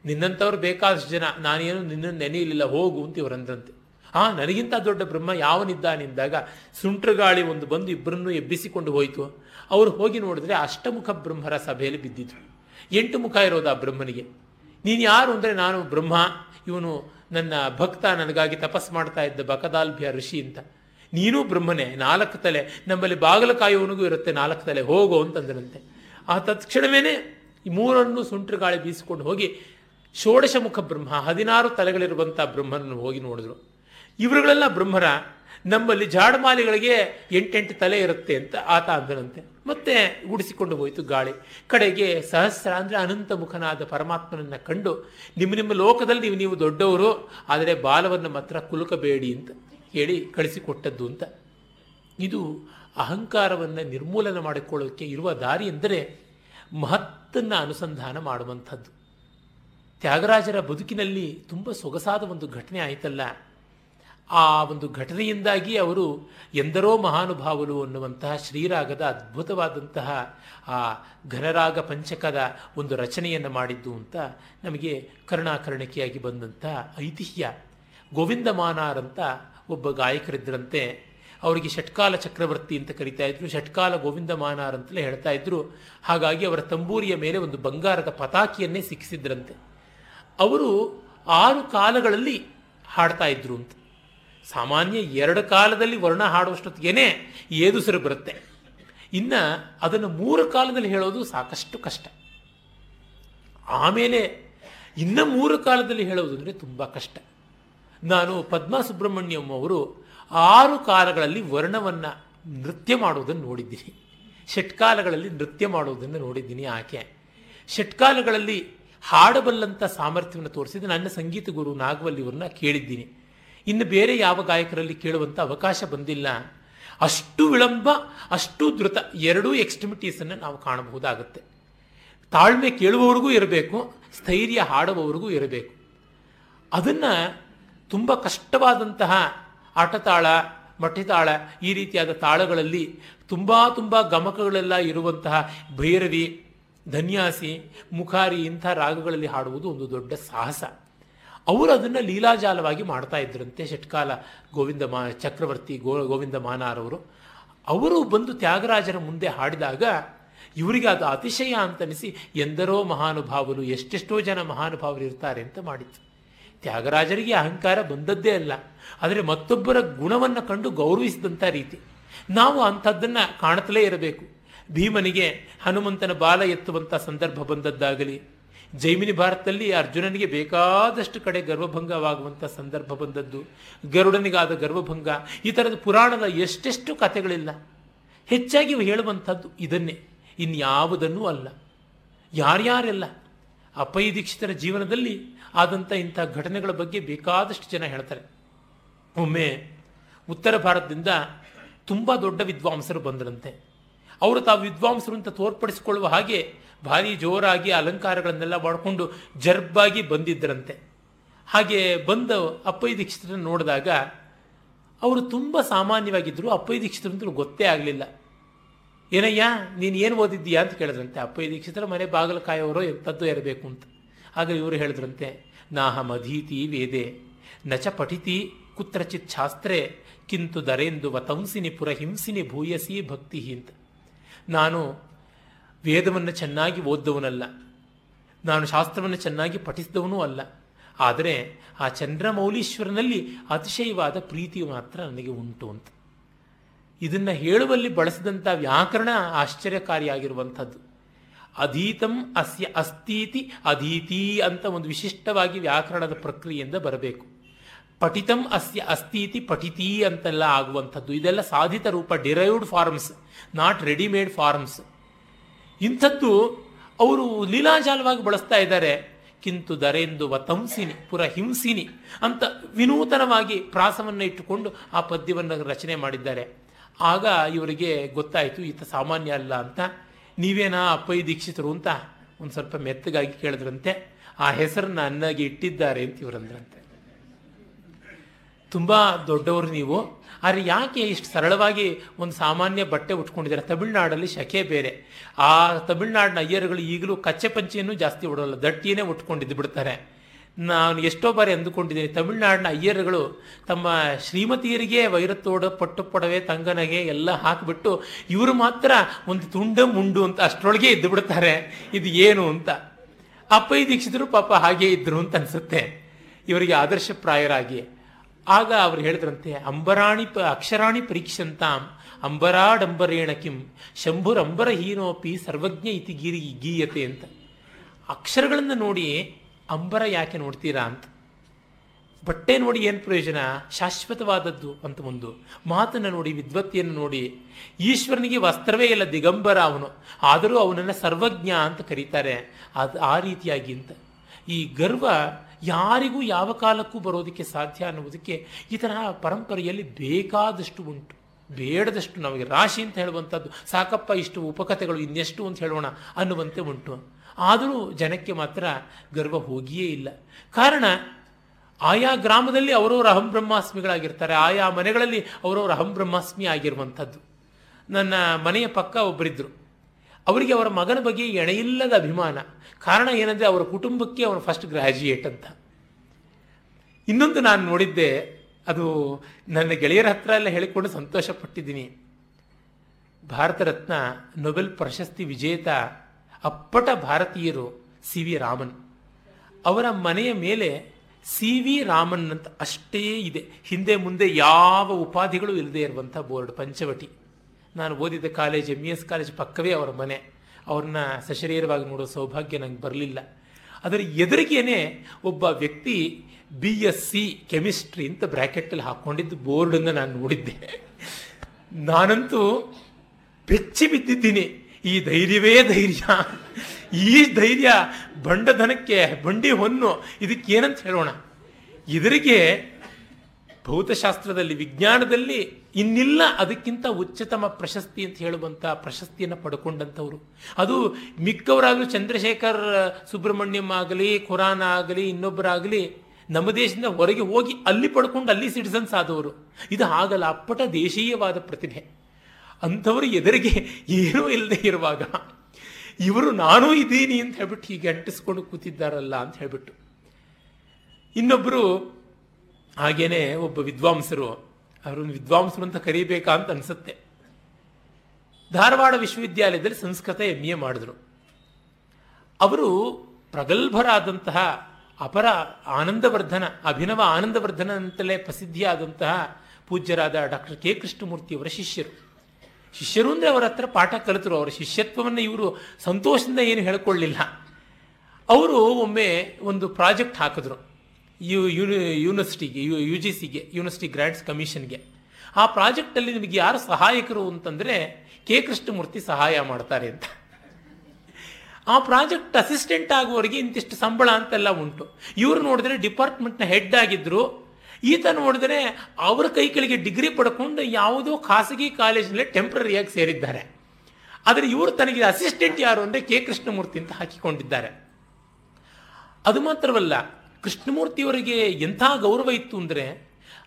ನಿನ್ನಂಥವ್ರು ಬೇಕಾದಷ್ಟು ಜನ, ನಾನೇನು ನಿನ್ನನ್ನು ನೆನೆಯಲಿಲ್ಲ, ಹೋಗು ಅಂತ ಇವರಂದ್ರಂತೆ ಆ, ನನಗಿಂತ ದೊಡ್ಡ ಬ್ರಹ್ಮ ಯಾವನಿದ್ದಾನೆಂದಾಗ ಸುಂಟ್ರಗಾಳಿ ಒಂದು ಬಂದು ಇಬ್ಬರನ್ನು ಎಬ್ಬಿಸಿಕೊಂಡು ಹೋಯಿತು. ಅವರು ಹೋಗಿ ನೋಡಿದ್ರೆ ಅಷ್ಟಮುಖ ಬ್ರಹ್ಮರ ಸಭೆಯಲ್ಲಿ ಬಿದ್ದಿದ್ರು. ಎಂಟು ಮುಖ ಇರೋದು ಆ ಬ್ರಹ್ಮನಿಗೆ. ನೀನು ಯಾರು ಅಂದರೆ ನಾನು ಬ್ರಹ್ಮ. ಇವನು ನನ್ನ ಭಕ್ತ, ನನಗಾಗಿ ತಪಸ್ ಮಾಡ್ತಾ ಇದ್ದ ಬಕದಾಲ್ಭ್ಯ ಋಷಿ ಅಂತ. ನೀನೂ ಬ್ರಹ್ಮನೇ, ನಾಲ್ಕು ತಲೆ. ನಮ್ಮಲ್ಲಿ ಬಾಗಲಕಾಯುವನಿಗೂ ಇರುತ್ತೆ, ನಾಲ್ಕು ತಲೆ. ಹೋಗೋ ಅಂತಂದ್ರಂತೆ. ಆ ತತ್ಕ್ಷಣವೇನೆ ಈ ಮೂರನ್ನು ಸುಂಟ್ರಗಾಳಿ ಬೀಸಿಕೊಂಡು ಹೋಗಿ ಷೋಡಶ ಮುಖ ಬ್ರಹ್ಮ, ಹದಿನಾರು ತಲೆಗಳಿರುವಂಥ ಬ್ರಹ್ಮನನ್ನು ಹೋಗಿ ನೋಡಿದ್ರು. ಇವರುಗಳೆಲ್ಲ ಬ್ರಹ್ಮರ. ನಮ್ಮಲ್ಲಿ ಜಾಡಮಾಲಿಗಳಿಗೆ ಎಂಟೆಂಟು ತಲೆ ಇರುತ್ತೆ ಅಂತ ಆತ ಅಂದನಂತೆ. ಮತ್ತೆ ಗುಡಿಸಿಕೊಂಡು ಹೋಯಿತು ಗಾಳಿ. ಕಡೆಗೆ ಸಹಸ್ರ ಅಂದರೆ ಅನಂತ ಮುಖನಾದ ಪರಮಾತ್ಮನನ್ನ ಕಂಡು, ನಿಮ್ಮ ನಿಮ್ಮ ಲೋಕದಲ್ಲಿ ನೀವು ನೀವು ದೊಡ್ಡವರು, ಆದರೆ ಬಾಲವನ್ನು ಮಾತ್ರ ಕುಲುಕಬೇಡಿ ಅಂತ ಹೇಳಿ ಕಳಿಸಿಕೊಟ್ಟದ್ದು ಅಂತ. ಇದು ಅಹಂಕಾರವನ್ನು ನಿರ್ಮೂಲನೆ ಮಾಡಿಕೊಳ್ಳೋಕ್ಕೆ ಇರುವ ದಾರಿ ಎಂದರೆ ಮಹತ್ತನ್ನು ಅನುಸಂಧಾನ ಮಾಡುವಂಥದ್ದು. ತ್ಯಾಗರಾಜರ ಬದುಕಿನಲ್ಲಿ ತುಂಬ ಸೊಗಸಾದ ಒಂದು ಘಟನೆ ಆಯಿತಲ್ಲ. ಆ ಒಂದು ಘಟನೆಯಿಂದಾಗಿ ಅವರು ಎಂದರೋ ಮಹಾನುಭಾವರು ಅನ್ನುವಂತಹ ಶ್ರೀರಾಗದ ಅದ್ಭುತವಾದಂತಹ ಆ ಘನರಾಗ ಪಂಚಕದ ಒಂದು ರಚನೆಯನ್ನು ಮಾಡಿದ್ದು ಅಂತ ನಮಗೆ ಕರ್ಣಾಕರ್ಣಿಕೆಯಾಗಿ ಬಂದಂತಹ ಐತಿಹ್ಯ. ಗೋವಿಂದ ಮಾನಾರ್ ಅಂತ ಒಬ್ಬ ಗಾಯಕರಿದ್ದರಂತೆ ಅವರಿಗೆ ಷಟ್ಕಾಲ ಚಕ್ರವರ್ತಿ ಅಂತ ಕರಿತಾ ಇದ್ರು. ಷಟ್ಕಾಲ ಗೋವಿಂದ ಮಾನಾರ್ ಅಂತಲೇ ಹೇಳ್ತಾ ಇದ್ರು. ಹಾಗಾಗಿ ಅವರ ತಂಬೂರಿಯ ಮೇಲೆ ಒಂದು ಬಂಗಾರದ ಪತಾಕಿಯನ್ನೇ ಸಿಕ್ಕಿಸಿದ್ರಂತೆ. ಅವರು ಆರು ಕಾಲಗಳಲ್ಲಿ ಹಾಡ್ತಾ ಇದ್ರು ಅಂತ. ಸಾಮಾನ್ಯ ಎರಡು ಕಾಲದಲ್ಲಿ ವರ್ಣ ಹಾಡುವಷ್ಟೊತ್ತಿಗೇನೆ ಏದುಸಿರು ಬರುತ್ತೆ. ಇನ್ನು ಅದನ್ನು ಮೂರು ಕಾಲದಲ್ಲಿ ಹೇಳೋದು ಸಾಕಷ್ಟು ಕಷ್ಟ. ಆಮೇಲೆ ಇನ್ನು ಮೂರು ಕಾಲದಲ್ಲಿ ಹೇಳೋದು ಅಂದರೆ ತುಂಬ ಕಷ್ಟ. ನಾನು ಪದ್ಮಾ ಸುಬ್ರಹ್ಮಣ್ಯಂ ಅವರು ಆರು ಕಾಲಗಳಲ್ಲಿ ವರ್ಣವನ್ನು ನೃತ್ಯ ಮಾಡುವುದನ್ನು ನೋಡಿದ್ದೀನಿ. ಷಟ್ಕಾಲಗಳಲ್ಲಿ ನೃತ್ಯ ಮಾಡುವುದನ್ನು ನೋಡಿದ್ದೀನಿ ಆಕೆ. ಷಟ್ಕಾಲಗಳಲ್ಲಿ ಹಾಡಬಲ್ಲಂಥ ಸಾಮರ್ಥ್ಯವನ್ನು ತೋರಿಸಿದ ನನ್ನ ಸಂಗೀತ ಗುರು ನಾಗವಲ್ಲಿವ್ರನ್ನ ಕೇಳಿದ್ದೀನಿ. ಇನ್ನು ಬೇರೆ ಯಾವ ಗಾಯಕರಲ್ಲಿ ಕೇಳುವಂಥ ಅವಕಾಶ ಬಂದಿಲ್ಲ. ಅಷ್ಟು ವಿಳಂಬ, ಅಷ್ಟು ಧೃತ ಎರಡೂ ಎಕ್ಸ್ಟ್ರಿಮಿಟೀಸನ್ನು ನಾವು ಕಾಣಬಹುದಾಗುತ್ತೆ. ತಾಳ್ಮೆ ಕೇಳುವವರಿಗೂ ಇರಬೇಕು, ಸ್ಥೈರ್ಯ ಹಾಡುವವರಿಗೂ ಇರಬೇಕು. ಅದನ್ನು ತುಂಬ ಕಷ್ಟವಾದಂತಹ ಆಟತಾಳ, ಮಠಿತಾಳ ಈ ರೀತಿಯಾದ ತಾಳಗಳಲ್ಲಿ ತುಂಬ ತುಂಬ ಗಮಕಗಳೆಲ್ಲ ಇರುವಂತಹ ಭೈರವಿ, ಧನ್ಯಾಸಿ, ಮುಖಾರಿ ಇಂಥ ರಾಗಗಳಲ್ಲಿ ಹಾಡುವುದು ಒಂದು ದೊಡ್ಡ ಸಾಹಸ. ಅವರು ಅದನ್ನು ಲೀಲಾಜಾಲವಾಗಿ ಮಾಡ್ತಾ ಇದ್ರಂತೆ ಷಟ್ಕಾಲ ಗೋವಿಂದ ಮಾ, ಚಕ್ರವರ್ತಿ ಗೋ, ಗೋವಿಂದ ಮಾನಾರವರು ಅವರು. ಬಂದು ತ್ಯಾಗರಾಜರ ಮುಂದೆ ಹಾಡಿದಾಗ ಇವರಿಗೆ ಅದು ಅತಿಶಯ ಅಂತನಿಸಿ ಎಂದರೋ ಮಹಾನುಭಾವರು, ಎಷ್ಟೆಷ್ಟೋ ಜನ ಮಹಾನುಭಾವರು ಇರ್ತಾರೆ ಅಂತ ಮಾಡಿತ್ತು ತ್ಯಾಗರಾಜರಿಗೆ ಅಹಂಕಾರ ಬಂದದ್ದೇ ಅಲ್ಲ, ಆದರೆ ಮತ್ತೊಬ್ಬರ ಗುಣವನ್ನು ಕಂಡು ಗೌರವಿಸಿದಂಥ ರೀತಿ. ನಾವು ಅಂಥದ್ದನ್ನು ಕಾಣುತ್ತಲೇ ಇರಬೇಕು. ಭೀಮನಿಗೆ ಹನುಮಂತನ ಬಾಲ ಎತ್ತುವಂಥ ಸಂದರ್ಭ ಬಂದದ್ದಾಗಲಿ ಜೈಮಿನಿ ಭಾರತದಲ್ಲಿ ಅರ್ಜುನನಿಗೆ ಬೇಕಾದಷ್ಟು ಕಡೆ ಗರ್ವಭಂಗವಾಗುವಂಥ ಸಂದರ್ಭ ಬಂದದ್ದು. ಗರುಡನಿಗಾದ ಗರ್ವಭಂಗ. ಈ ಥರದ ಪುರಾಣದ ಎಷ್ಟೆಷ್ಟು ಕಥೆಗಳಿಲ್ಲ. ಹೆಚ್ಚಾಗಿ ಹೇಳುವಂಥದ್ದು ಇದನ್ನೇ. ಇನ್ಯಾವುದನ್ನೂ ಅಲ್ಲ. ಯಾರ್ಯಾರೆಲ್ಲ ಅಪೈ ದೀಕ್ಷಿತರ ಜೀವನದಲ್ಲಿ ಆದಂಥ ಇಂಥ ಘಟನೆಗಳ ಬಗ್ಗೆ ಬೇಕಾದಷ್ಟು ಜನ ಹೇಳ್ತಾರೆ. ಒಮ್ಮೆ ಉತ್ತರ ಭಾರತದಿಂದ ತುಂಬ ದೊಡ್ಡ ವಿದ್ವಾಂಸರು ಬಂದರಂತೆ. ಅವರು ತಾವು ವಿದ್ವಾಂಸರು ಅಂತ ತೋರ್ಪಡಿಸಿಕೊಳ್ಳುವ ಹಾಗೆ ಭಾರಿ ಜೋರಾಗಿ ಅಲಂಕಾರಗಳನ್ನೆಲ್ಲ ಮಾಡಿಕೊಂಡು ಜರ್ಬಾಗಿ ಬಂದಿದ್ದರಂತೆ. ಹಾಗೆ ಬಂದ ಅಪ್ಪಯ್ಯ ದೀಕ್ಷಿತರನ್ನು ನೋಡಿದಾಗ ಅವರು ತುಂಬ ಸಾಮಾನ್ಯವಾಗಿದ್ದರು ಅಪ್ಪಯ್ಯ ಅಂತ ಗೊತ್ತೇ ಆಗಲಿಲ್ಲ. ಏನಯ್ಯ, ನೀನು ಏನು ಓದಿದ್ದೀಯಾ ಅಂತ ಕೇಳಿದ್ರಂತೆ. ಅಪ್ಪಯ್ಯ ದೀಕ್ಷಿತರ ಮನೆ ಬಾಗಲಕಾಯವರು ಎಂಥದ್ದು ಇರಬೇಕು ಅಂತ. ಆಗ ಇವರು ಹೇಳಿದ್ರಂತೆ ನಾಹಮಧೀತಿ ವೇದೆ, ನಚ ಪಠಿತಿ ಕುತ್ರಚಿತ್ ಶಾಸ್ತ್ರೇ, ಕಿಂತು ದರೇಂದು ವತಂಸಿನಿ ಪುರಹಿಂಸಿನಿ ಭೂಯಸಿ ಭಕ್ತಿ ಅಂತ. ನಾನು ವೇದವನ್ನು ಚೆನ್ನಾಗಿ ಓದ್ದವನಲ್ಲ. ನಾನು ಶಾಸ್ತ್ರವನ್ನು ಚೆನ್ನಾಗಿ ಪಠಿಸಿದವನೂ ಅಲ್ಲ. ಆದರೆ ಆ ಚಂದ್ರಮೌಲೀಶ್ವರನಲ್ಲಿ ಅತಿಶಯವಾದ ಪ್ರೀತಿ ಮಾತ್ರ ನನಗೆ ಉಂಟು ಅಂತ. ಇದನ್ನು ಹೇಳುವಲ್ಲಿ ಬಳಸಿದಂಥ ವ್ಯಾಕರಣ ಆಶ್ಚರ್ಯಕಾರಿಯಾಗಿರುವಂಥದ್ದು. ಅಧೀತಂ ಅಸ್ಯ ಅಸ್ತೀತಿ ಅಧೀತಿ ಅಂತ ಒಂದು ವಿಶಿಷ್ಟವಾಗಿ ವ್ಯಾಕರಣದ ಪ್ರಕ್ರಿಯೆಯಿಂದ ಬರಬೇಕು. ಪಠಿತಂ ಅಸ್ಯ ಅಸ್ತೀತಿ ಪಠಿತಿ ಅಂತೆಲ್ಲ ಆಗುವಂಥದ್ದು. ಇದೆಲ್ಲ ಸಾಧಿತ ರೂಪ derived forms not readymade forms ಇಂಥದ್ದು ಅವರು ಲೀಲಾಜಾಲವಾಗಿ ಬಳಸ್ತಾ ಇದ್ದಾರೆ. ಕಿಂತು ದರೆಂದು ವತಂಸಿನಿ ಪುರ ಹಿಂಸಿನಿ ಅಂತ ವಿನೂತನವಾಗಿ ಪ್ರಾಸವನ್ನು ಇಟ್ಟುಕೊಂಡು ಆ ಪದ್ಯವನ್ನು ರಚನೆ ಮಾಡಿದ್ದಾರೆ. ಆಗ ಇವರಿಗೆ ಗೊತ್ತಾಯಿತು, ಈತ ಸಾಮಾನ್ಯ ಅಲ್ಲ ಅಂತ. ನೀವೇನಾ ಅಪ್ಪಯ್ಯ ದೀಕ್ಷಿತರು ಅಂತ ಒಂದು ಸ್ವಲ್ಪ ಮೆತ್ತಗಾಗಿ ಕೇಳಿದ್ರಂತೆ. ಆ ಹೆಸರನ್ನ ಅನ್ನಾಗಿ ಇಟ್ಟಿದ್ದಾರೆ ಅಂತ ಇವರಂದ್ರಂತೆ ತುಂಬ ದೊಡ್ಡವರು ನೀವು. ಆದರೆ ಯಾಕೆ ಇಷ್ಟು ಸರಳವಾಗಿ ಒಂದು ಸಾಮಾನ್ಯ ಬಟ್ಟೆ ಉಟ್ಕೊಂಡಿದ್ದಾರೆ? ತಮಿಳ್ನಾಡಲ್ಲಿ ಶಕೆ ಬೇರೆ. ಆ ತಮಿಳ್ನಾಡಿನ ಅಯ್ಯರುಗಳು ಈಗಲೂ ಕಚ್ಚೆ ಪಂಚೆಯನ್ನು ಜಾಸ್ತಿ ಉಡೋಲ್ಲ ದಟ್ಟಿಯೇ ಉಟ್ಕೊಂಡಿದ್ದು ಬಿಡ್ತಾರೆ. ನಾನು ಎಷ್ಟೋ ಬಾರಿ ಅಂದುಕೊಂಡಿದ್ದೀನಿ, ತಮಿಳ್ನಾಡಿನ ಅಯ್ಯರುಗಳು ತಮ್ಮ ಶ್ರೀಮತಿಯರಿಗೆ ವೈರತ್ತೋಡ, ಪಟ್ಟು ಪೊಡವೆ, ತಂಗನಗೆ ಎಲ್ಲ ಹಾಕಿಬಿಟ್ಟು ಇವರು ಮಾತ್ರ ಒಂದು ತುಂಡ ಮುಂಡು ಅಂತ ಅಷ್ಟರೊಳಗೆ ಇದ್ದು ಬಿಡ್ತಾರೆ. ಇದು ಏನು ಅಂತ. ಅಪ್ಪಯ್ಯ ದೀಕ್ಷಿತರು ಪಾಪ ಹಾಗೆ ಇದ್ರು ಅಂತ ಅನ್ಸುತ್ತೆ. ಇವರಿಗೆ ಆದರ್ಶಪ್ರಾಯರಾಗಿ. ಆಗ ಅವರು ಹೇಳಿದ್ರಂತೆ, ಅಂಬರಾಣಿ ಪ, ಅಕ್ಷರಾಣಿ ಪರೀಕ್ಷಂತಾಂ ಅಂಬರಾಡಂಬರೇಣ ಕಿಂ ಶಂಭುರಂಬರಹೀನೋಪಿ ಸರ್ವಜ್ಞ ಇತಿ ಗೀರಿ ಗೀಯತೆ ಅಂತ. ಅಕ್ಷರಗಳನ್ನು ನೋಡಿ ಅಂಬರ ಯಾಕೆ ನೋಡ್ತೀರಾ ಅಂತ. ಬಟ್ಟೆ ನೋಡಿ ಏನು ಪ್ರಯೋಜನ? ಶಾಶ್ವತವಾದದ್ದು ಅಂತ ಒಂದು. ಮಾತನ್ನು ನೋಡಿ, ವಿದ್ವತ್ತಿಯನ್ನು ನೋಡಿ. ಈಶ್ವರನಿಗೆ ವಸ್ತ್ರವೇ ಇಲ್ಲ, ದಿಗಂಬರ ಅವನು. ಆದರೂ ಅವನನ್ನು ಸರ್ವಜ್ಞ ಅಂತ ಕರೀತಾರೆ. ಅದು ಆ ರೀತಿಯಾಗಿ ಅಂತ. ಈ ಗರ್ವ ಯಾರಿಗೂ ಯಾವ ಕಾಲಕ್ಕೂ ಬರೋದಕ್ಕೆ ಸಾಧ್ಯ ಅನ್ನುವುದಕ್ಕೆ ಈ ತರಹ ಪರಂಪರೆಯಲ್ಲಿ ಬೇಕಾದಷ್ಟು ಉಂಟು. ಬೇಡದಷ್ಟು ನಮಗೆ ರಾಶಿ ಅಂತ ಹೇಳುವಂಥದ್ದು, ಸಾಕಪ್ಪ ಇಷ್ಟು ಉಪಕಥೆಗಳು, ಇನ್ನೆಷ್ಟು ಅಂತ ಹೇಳೋಣ ಅನ್ನುವಂತೆ ಉಂಟು. ಆದರೂ ಜನಕ್ಕೆ ಮಾತ್ರ ಗರ್ವ ಹೋಗಿಯೇ ಇಲ್ಲ. ಕಾರಣ, ಆಯಾ ಗ್ರಾಮದಲ್ಲಿ ಅವರವರ ಅಹಂ ಬ್ರಹ್ಮಾಸ್ಮಿಗಳಾಗಿರ್ತಾರೆ. ಆಯಾ ಮನೆಗಳಲ್ಲಿ ಅವರವರ ಅಹಂ ಬ್ರಹ್ಮಾಸ್ಮಿ ಆಗಿರುವಂಥದ್ದು. ನನ್ನ ಮನೆಯ ಪಕ್ಕ ಒಬ್ಬರಿದ್ದರು ಅವರಿಗೆ ಅವರ ಮಗನ ಬಗ್ಗೆ ಎಣೆಯಿಲ್ಲದ ಅಭಿಮಾನ. ಕಾರಣ ಏನಂದರೆ ಅವರ ಕುಟುಂಬಕ್ಕೆ ಅವನು ಫಸ್ಟ್ ಗ್ರಾಜ್ಯುಯೇಟ್ ಅಂತ. ಇನ್ನೊಂದು ನಾನು ನೋಡಿದ್ದೆ, ಅದು ನನ್ನ ಗೆಳೆಯರ ಹತ್ರ ಎಲ್ಲ ಹೇಳಿಕೊಂಡು ಸಂತೋಷ ಪಟ್ಟಿದ್ದೀನಿ ಭಾರತ ರತ್ನ ನೊಬೆಲ್ ಪ್ರಶಸ್ತಿ ವಿಜೇತ ಅಪ್ಪಟ ಭಾರತೀಯರು ಸಿ ವಿ ರಾಮನ್. ಅವರ ಮನೆಯ ಮೇಲೆ ಸಿ ವಿ ರಾಮನ್ ಅಂತ ಅಷ್ಟೇ ಇದೆ. ಹಿಂದೆ ಮುಂದೆ ಯಾವ ಉಪಾಧಿಗಳು ಇಲ್ಲದೆ ಇರುವಂಥ ಬೋರ್ಡ್, ಪಂಚವಟಿ. ನಾನು ಓದಿದ college M E S college ಪಕ್ಕವೇ ಅವರ ಮನೆ. ಅವ್ರನ್ನ ಸಶರೀರವಾಗಿ ನೋಡೋ ಸೌಭಾಗ್ಯ ನಂಗೆ ಬರಲಿಲ್ಲ. ಅದರ ಎದುರಿಗೇನೆ ಒಬ್ಬ ವ್ಯಕ್ತಿ ಬಿ ಎಸ್ ಸಿ ಕೆಮಿಸ್ಟ್ರಿ ಅಂತ ಬ್ರ್ಯಾಕೆಟಲ್ಲಿ ಹಾಕ್ಕೊಂಡಿದ್ದು ಬೋರ್ಡನ್ನು ನಾನು ನೋಡಿದ್ದೆ. ನಾನಂತೂ ಬೆಚ್ಚಿ ಬಿದ್ದಿದ್ದೀನಿ. ಈ ಧೈರ್ಯವೇ ಧೈರ್ಯ. ಈ ಧೈರ್ಯ ಬಂಡಧನಕ್ಕೆ ಬಂಡಿ ಹೊನ್ನು ಇದಕ್ಕೇನಂತ ಹೇಳೋಣ? ಇದರಿಗೆ ಭೌತಶಾಸ್ತ್ರದಲ್ಲಿ, ವಿಜ್ಞಾನದಲ್ಲಿ ಇನ್ನಿಲ್ಲ ಅದಕ್ಕಿಂತ ಉಚ್ಚತಮ ಪ್ರಶಸ್ತಿ ಅಂತ ಹೇಳುವಂಥ ಪ್ರಶಸ್ತಿಯನ್ನು ಪಡ್ಕೊಂಡಂಥವ್ರು. ಅದು ಮಿಕ್ಕವರಾಗಲೂ ಚಂದ್ರಶೇಖರ್, ಸುಬ್ರಹ್ಮಣ್ಯಂ ಆಗಲಿ, ಖುರಾನ್ ಆಗಲಿ ಇನ್ನೊಬ್ಬರಾಗಲಿ ನಮ್ಮ ದೇಶದಿಂದ ಹೊರಗೆ ಹೋಗಿ ಅಲ್ಲಿ ಪಡ್ಕೊಂಡು ಅಲ್ಲಿ ಸಿಟಿಸನ್ಸ್ ಆದವರು. ಇದು ಆಗಲ್ಲ ಅಪ್ಪಟ ದೇಶೀಯವಾದ ಪ್ರತಿಭೆ. ಅಂಥವರು ಎದುರಿಗೆ ಏನೂ ಇಲ್ಲದೆ ಇರುವಾಗ ಇವರು ನಾನೂ ಇದ್ದೀನಿ ಅಂತ ಹೇಳ್ಬಿಟ್ಟು ಹೀಗೆ ಅಂಟಿಸ್ಕೊಂಡು ಕೂತಿದ್ದಾರಲ್ಲ ಅಂತ ಹೇಳ್ಬಿಟ್ಟು. ಇನ್ನೊಬ್ಬರು ಹಾಗೇನೆ ಒಬ್ಬ ವಿದ್ವಾಂಸರು ಅವರನ್ನು ವಿದ್ವಾಂಸರು ಅಂತ ಕರೀಬೇಕಾ ಅಂತ ಅನಿಸುತ್ತೆ. ಧಾರವಾಡ ವಿಶ್ವವಿದ್ಯಾಲಯದಲ್ಲಿ ಸಂಸ್ಕೃತ ಎಂ ಎ ಮಾಡಿದ್ರು. ಅವರು ಪ್ರಗಲ್ಭರಾದಂತಹ ಅಪರ ಆನಂದವರ್ಧನ, ಅಭಿನವ ಆನಂದವರ್ಧನ ಅಂತಲೇ ಪ್ರಸಿದ್ಧಿಯಾದಂತಹ ಪೂಜ್ಯರಾದ ಡಾಕ್ಟರ್ ಕೆ ಕೃಷ್ಣಮೂರ್ತಿಯವರ ಶಿಷ್ಯರು. ಶಿಷ್ಯರು ಅಂದರೆ ಅವರ ಹತ್ರ ಪಾಠ ಕಲಿತರು. ಅವರ ಶಿಷ್ಯತ್ವವನ್ನು ಇವರು ಸಂತೋಷದಿಂದ ಏನು ಹೇಳಿಕೊಳ್ಳಿಲ್ಲ. ಅವರು ಒಮ್ಮೆ ಒಂದು ಪ್ರಾಜೆಕ್ಟ್ ಹಾಕಿದ್ರು. ಯು ಯೂನಿವರ್ಸಿಟಿಗೆ, ಯು ಯು ಜಿ ಸಿಗೆ ಯೂನಿವರ್ಸಿಟಿ ಗ್ರ್ಯಾಂಟ್ಸ್ ಕಮಿಷನ್ಗೆ. ಆ ಪ್ರಾಜೆಕ್ಟಲ್ಲಿ ನಿಮಗೆ ಯಾರು ಸಹಾಯಕರು ಅಂತಂದರೆ ಕೆ ಕೃಷ್ಣಮೂರ್ತಿ ಸಹಾಯ ಮಾಡ್ತಾರೆ ಅಂತ. ಆ ಪ್ರಾಜೆಕ್ಟ್ ಅಸಿಸ್ಟೆಂಟ್ ಆಗುವವರಿಗೆ ಇಂತಿಷ್ಟು ಸಂಬಳ ಅಂತೆಲ್ಲ ಉಂಟು. ಇವರು ನೋಡಿದ್ರೆ ಡಿಪಾರ್ಟ್ಮೆಂಟ್ನ ಹೆಡ್ ಆಗಿದ್ರು. ಈತ ನೋಡಿದ್ರೆ ಅವರ ಕೈ ಕೆಳಗೆ ಡಿಗ್ರಿ ಪಡ್ಕೊಂಡು ಯಾವುದೋ ಖಾಸಗಿ ಕಾಲೇಜಿನಲ್ಲಿ ಟೆಂಪ್ರರಿಯಾಗಿ ಸೇರಿದ್ದಾರೆ. ಆದರೆ ಇವರು ತನಗೆ ಅಸಿಸ್ಟೆಂಟ್ ಯಾರು ಅಂದರೆ ಕೆ ಕೃಷ್ಣಮೂರ್ತಿ ಅಂತ ಹಾಕಿಕೊಂಡಿದ್ದಾರೆ. ಅದು ಮಾತ್ರವಲ್ಲ ಕೃಷ್ಣಮೂರ್ತಿಯವರಿಗೆ ಎಂಥ ಗೌರವ ಇತ್ತು ಅಂದರೆ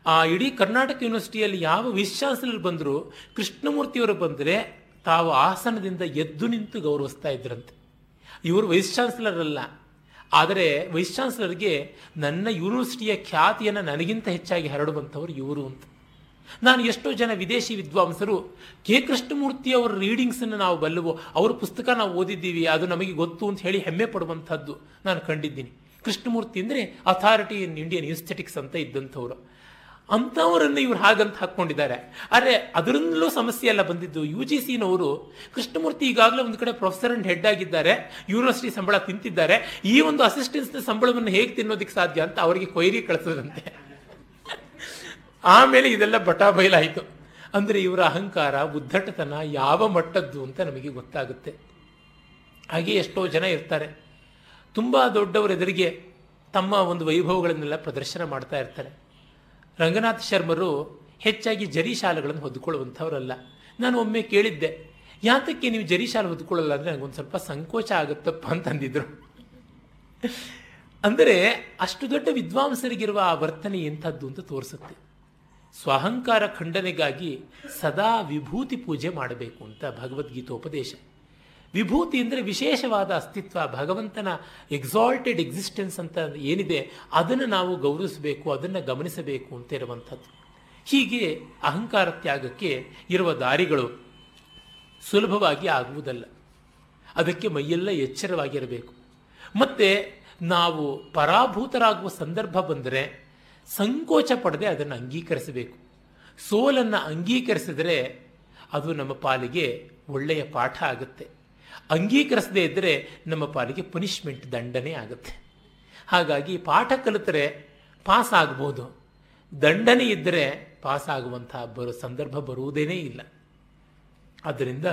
ಆ ಇಡೀ ಕರ್ನಾಟಕ ಯೂನಿವರ್ಸಿಟಿಯಲ್ಲಿ ಯಾವ ವಿಸ್ ಚಾನ್ಸಲರ್ ಬಂದರೂ ಕೃಷ್ಣಮೂರ್ತಿಯವರು ಬಂದರೆ ತಾವು ಆಸನದಿಂದ ಎದ್ದು ನಿಂತು ಗೌರವಿಸ್ತಾ ಇದ್ರಂತೆ. ಇವರು ವೈಸ್ ಚಾನ್ಸಲರ್ ಅಲ್ಲ ಆದರೆ ವೈಸ್ ಚಾನ್ಸಲರ್ಗೆ ನನ್ನ ಯೂನಿವರ್ಸಿಟಿಯ ಖ್ಯಾತಿಯನ್ನು ನನಗಿಂತ ಹೆಚ್ಚಾಗಿ ಹರಡುವಂಥವ್ರು ಇವರು ಅಂತ. ನಾನು ಎಷ್ಟೋ ಜನ ವಿದೇಶಿ ವಿದ್ವಾಂಸರು, ಕೆ ಕೃಷ್ಣಮೂರ್ತಿ ಅವರ ರೀಡಿಂಗ್ಸನ್ನು ನಾವು ಬಲ್ಲವು, ಅವರ ಪುಸ್ತಕ ನಾವು ಓದಿದ್ದೀವಿ, ಅದು ನಮಗೆ ಗೊತ್ತು ಅಂತ ಹೇಳಿ ಹೆಮ್ಮೆ ಪಡುವಂಥದ್ದು ನಾನು ಕಂಡಿದ್ದೀನಿ. ಕೃಷ್ಣಮೂರ್ತಿ ಅಂದರೆ ಅಥಾರಿಟಿ ಇನ್ ಇಂಡಿಯನ್ ಇನ್ಸ್ಥೆಟಿಕ್ಸ್ ಅಂತ ಇದ್ದಂಥವ್ರು. ಅಂಥವರನ್ನು ಇವರು ಹಾಗಂತ ಹಾಕ್ಕೊಂಡಿದ್ದಾರೆ. ಆದರೆ ಅದರಿಂದಲೂ ಸಮಸ್ಯೆ ಎಲ್ಲ ಬಂದಿದ್ದು ಯು ಜಿ ಸಿನವರು ಕೃಷ್ಣಮೂರ್ತಿ ಈಗಾಗಲೇ ಒಂದು ಕಡೆ ಪ್ರೊಫೆಸರ್ ಅಂಡ್ ಹೆಡ್ ಆಗಿದ್ದಾರೆ ಯೂನಿವರ್ಸಿಟಿ ಸಂಬಳ ತಿಂತಿದ್ದಾರೆ. ಈ ಒಂದು ಅಸಿಸ್ಟೆನ್ಸ್ನ ಸಂಬಳವನ್ನು ಹೇಗೆ ತಿನ್ನೋದಕ್ಕೆ ಸಾಧ್ಯ ಅಂತ ಅವರಿಗೆ ಕೊಯ್ರಿ ಕಳಿಸೋದಂತೆ. ಆಮೇಲೆ ಇದೆಲ್ಲ ಬಟಾ ಬಯಲಾಯಿತು. ಅಂದರೆ ಇವರ ಅಹಂಕಾರ ಉದ್ದಟತನ ಯಾವ ಮಟ್ಟದ್ದು ಅಂತ ನಮಗೆ ಗೊತ್ತಾಗುತ್ತೆ. ಹಾಗೆ ಎಷ್ಟೋ ಜನ ಇರ್ತಾರೆ. ತುಂಬ ದೊಡ್ಡವರ ಎದುರಿಗೆ ತಮ್ಮ ಒಂದು ವೈಭವಗಳನ್ನೆಲ್ಲ ಪ್ರದರ್ಶನ ಮಾಡ್ತಾ ಇರ್ತಾರೆ. ರಂಗನಾಥ್ ಶರ್ಮರು ಹೆಚ್ಚಾಗಿ ಜರಿ ಶಾಲೆಗಳನ್ನು ಹೊದ್ಕೊಳ್ಳುವಂಥವರಲ್ಲ. ನಾನು ಒಮ್ಮೆ ಕೇಳಿದ್ದೆ, ಯಾತಕ್ಕೆ ನೀವು ಜರಿ ಶಾಲೆ ಹೊದ್ಕೊಳ್ಳಲ್ಲ? ಅಂದರೆ ನನಗೊಂದು ಸ್ವಲ್ಪ ಸಂಕೋಚ ಆಗುತ್ತಪ್ಪ ಅಂತಂದಿದ್ರು ಅಂದರೆ ಅಷ್ಟು ದೊಡ್ಡ ವಿದ್ವಾಂಸರಿಗಿರುವ ಆ ವರ್ತನೆ ಎಂಥದ್ದು ಅಂತ ತೋರಿಸುತ್ತೆ. ಸ್ವಾಹಂಕಾರ ಖಂಡನೆಗಾಗಿ ಸದಾ ವಿಭೂತಿ ಪೂಜೆ ಮಾಡಬೇಕು ಅಂತ ಭಗವದ್ಗೀತೋಪದೇಶ. ವಿಭೂತಿ ಅಂದರೆ ವಿಶೇಷವಾದ ಅಸ್ತಿತ್ವ, ಭಗವಂತನ ಎಕ್ಸಾಲ್ಟೆಡ್ ಎಕ್ಸಿಸ್ಟೆನ್ಸ್ ಅಂತ ಏನಿದೆ, ಅದನ್ನು ನಾವು ಗೌರವಿಸಬೇಕು, ಅದನ್ನು ಗಮನಿಸಬೇಕು ಅಂತ ಇರುವಂಥದ್ದು. ಹೀಗೆ ಅಹಂಕಾರ ತ್ಯಾಗಕ್ಕೆ ಇರುವ ದಾರಿಗಳು ಸುಲಭವಾಗಿ ಆಗುವುದಲ್ಲ. ಅದಕ್ಕೆ ಮೈಯೆಲ್ಲ ಎಚ್ಚರವಾಗಿರಬೇಕು. ಮತ್ತೆ ನಾವು ಪರಾಭೂತರಾಗುವ ಸಂದರ್ಭ ಬಂದರೆ ಸಂಕೋಚ ಪಡದೆ ಅದನ್ನು ಅಂಗೀಕರಿಸಬೇಕು. ಸೋಲನ್ನು ಅಂಗೀಕರಿಸಿದರೆ ಅದು ನಮ್ಮ ಪಾಲಿಗೆ ಒಳ್ಳೆಯ ಪಾಠ ಆಗುತ್ತೆ. ಅಂಗೀಕರಿಸದೇ ಇದ್ದರೆ ನಮ್ಮ ಪಾಲಿಗೆ ಪನಿಷ್ಮೆಂಟ್ ದಂಡನೆ ಆಗುತ್ತೆ. ಹಾಗಾಗಿ ಪಾಠ ಕಲಿತರೆ ಪಾಸ್ ಆಗ್ಬೋದು. ದಂಡನೆ ಇದ್ದರೆ ಪಾಸ್ ಆಗುವಂತಹ ಬರೋ ಸಂದರ್ಭ ಬರುವುದೇನೇ ಇಲ್ಲ. ಆದ್ದರಿಂದ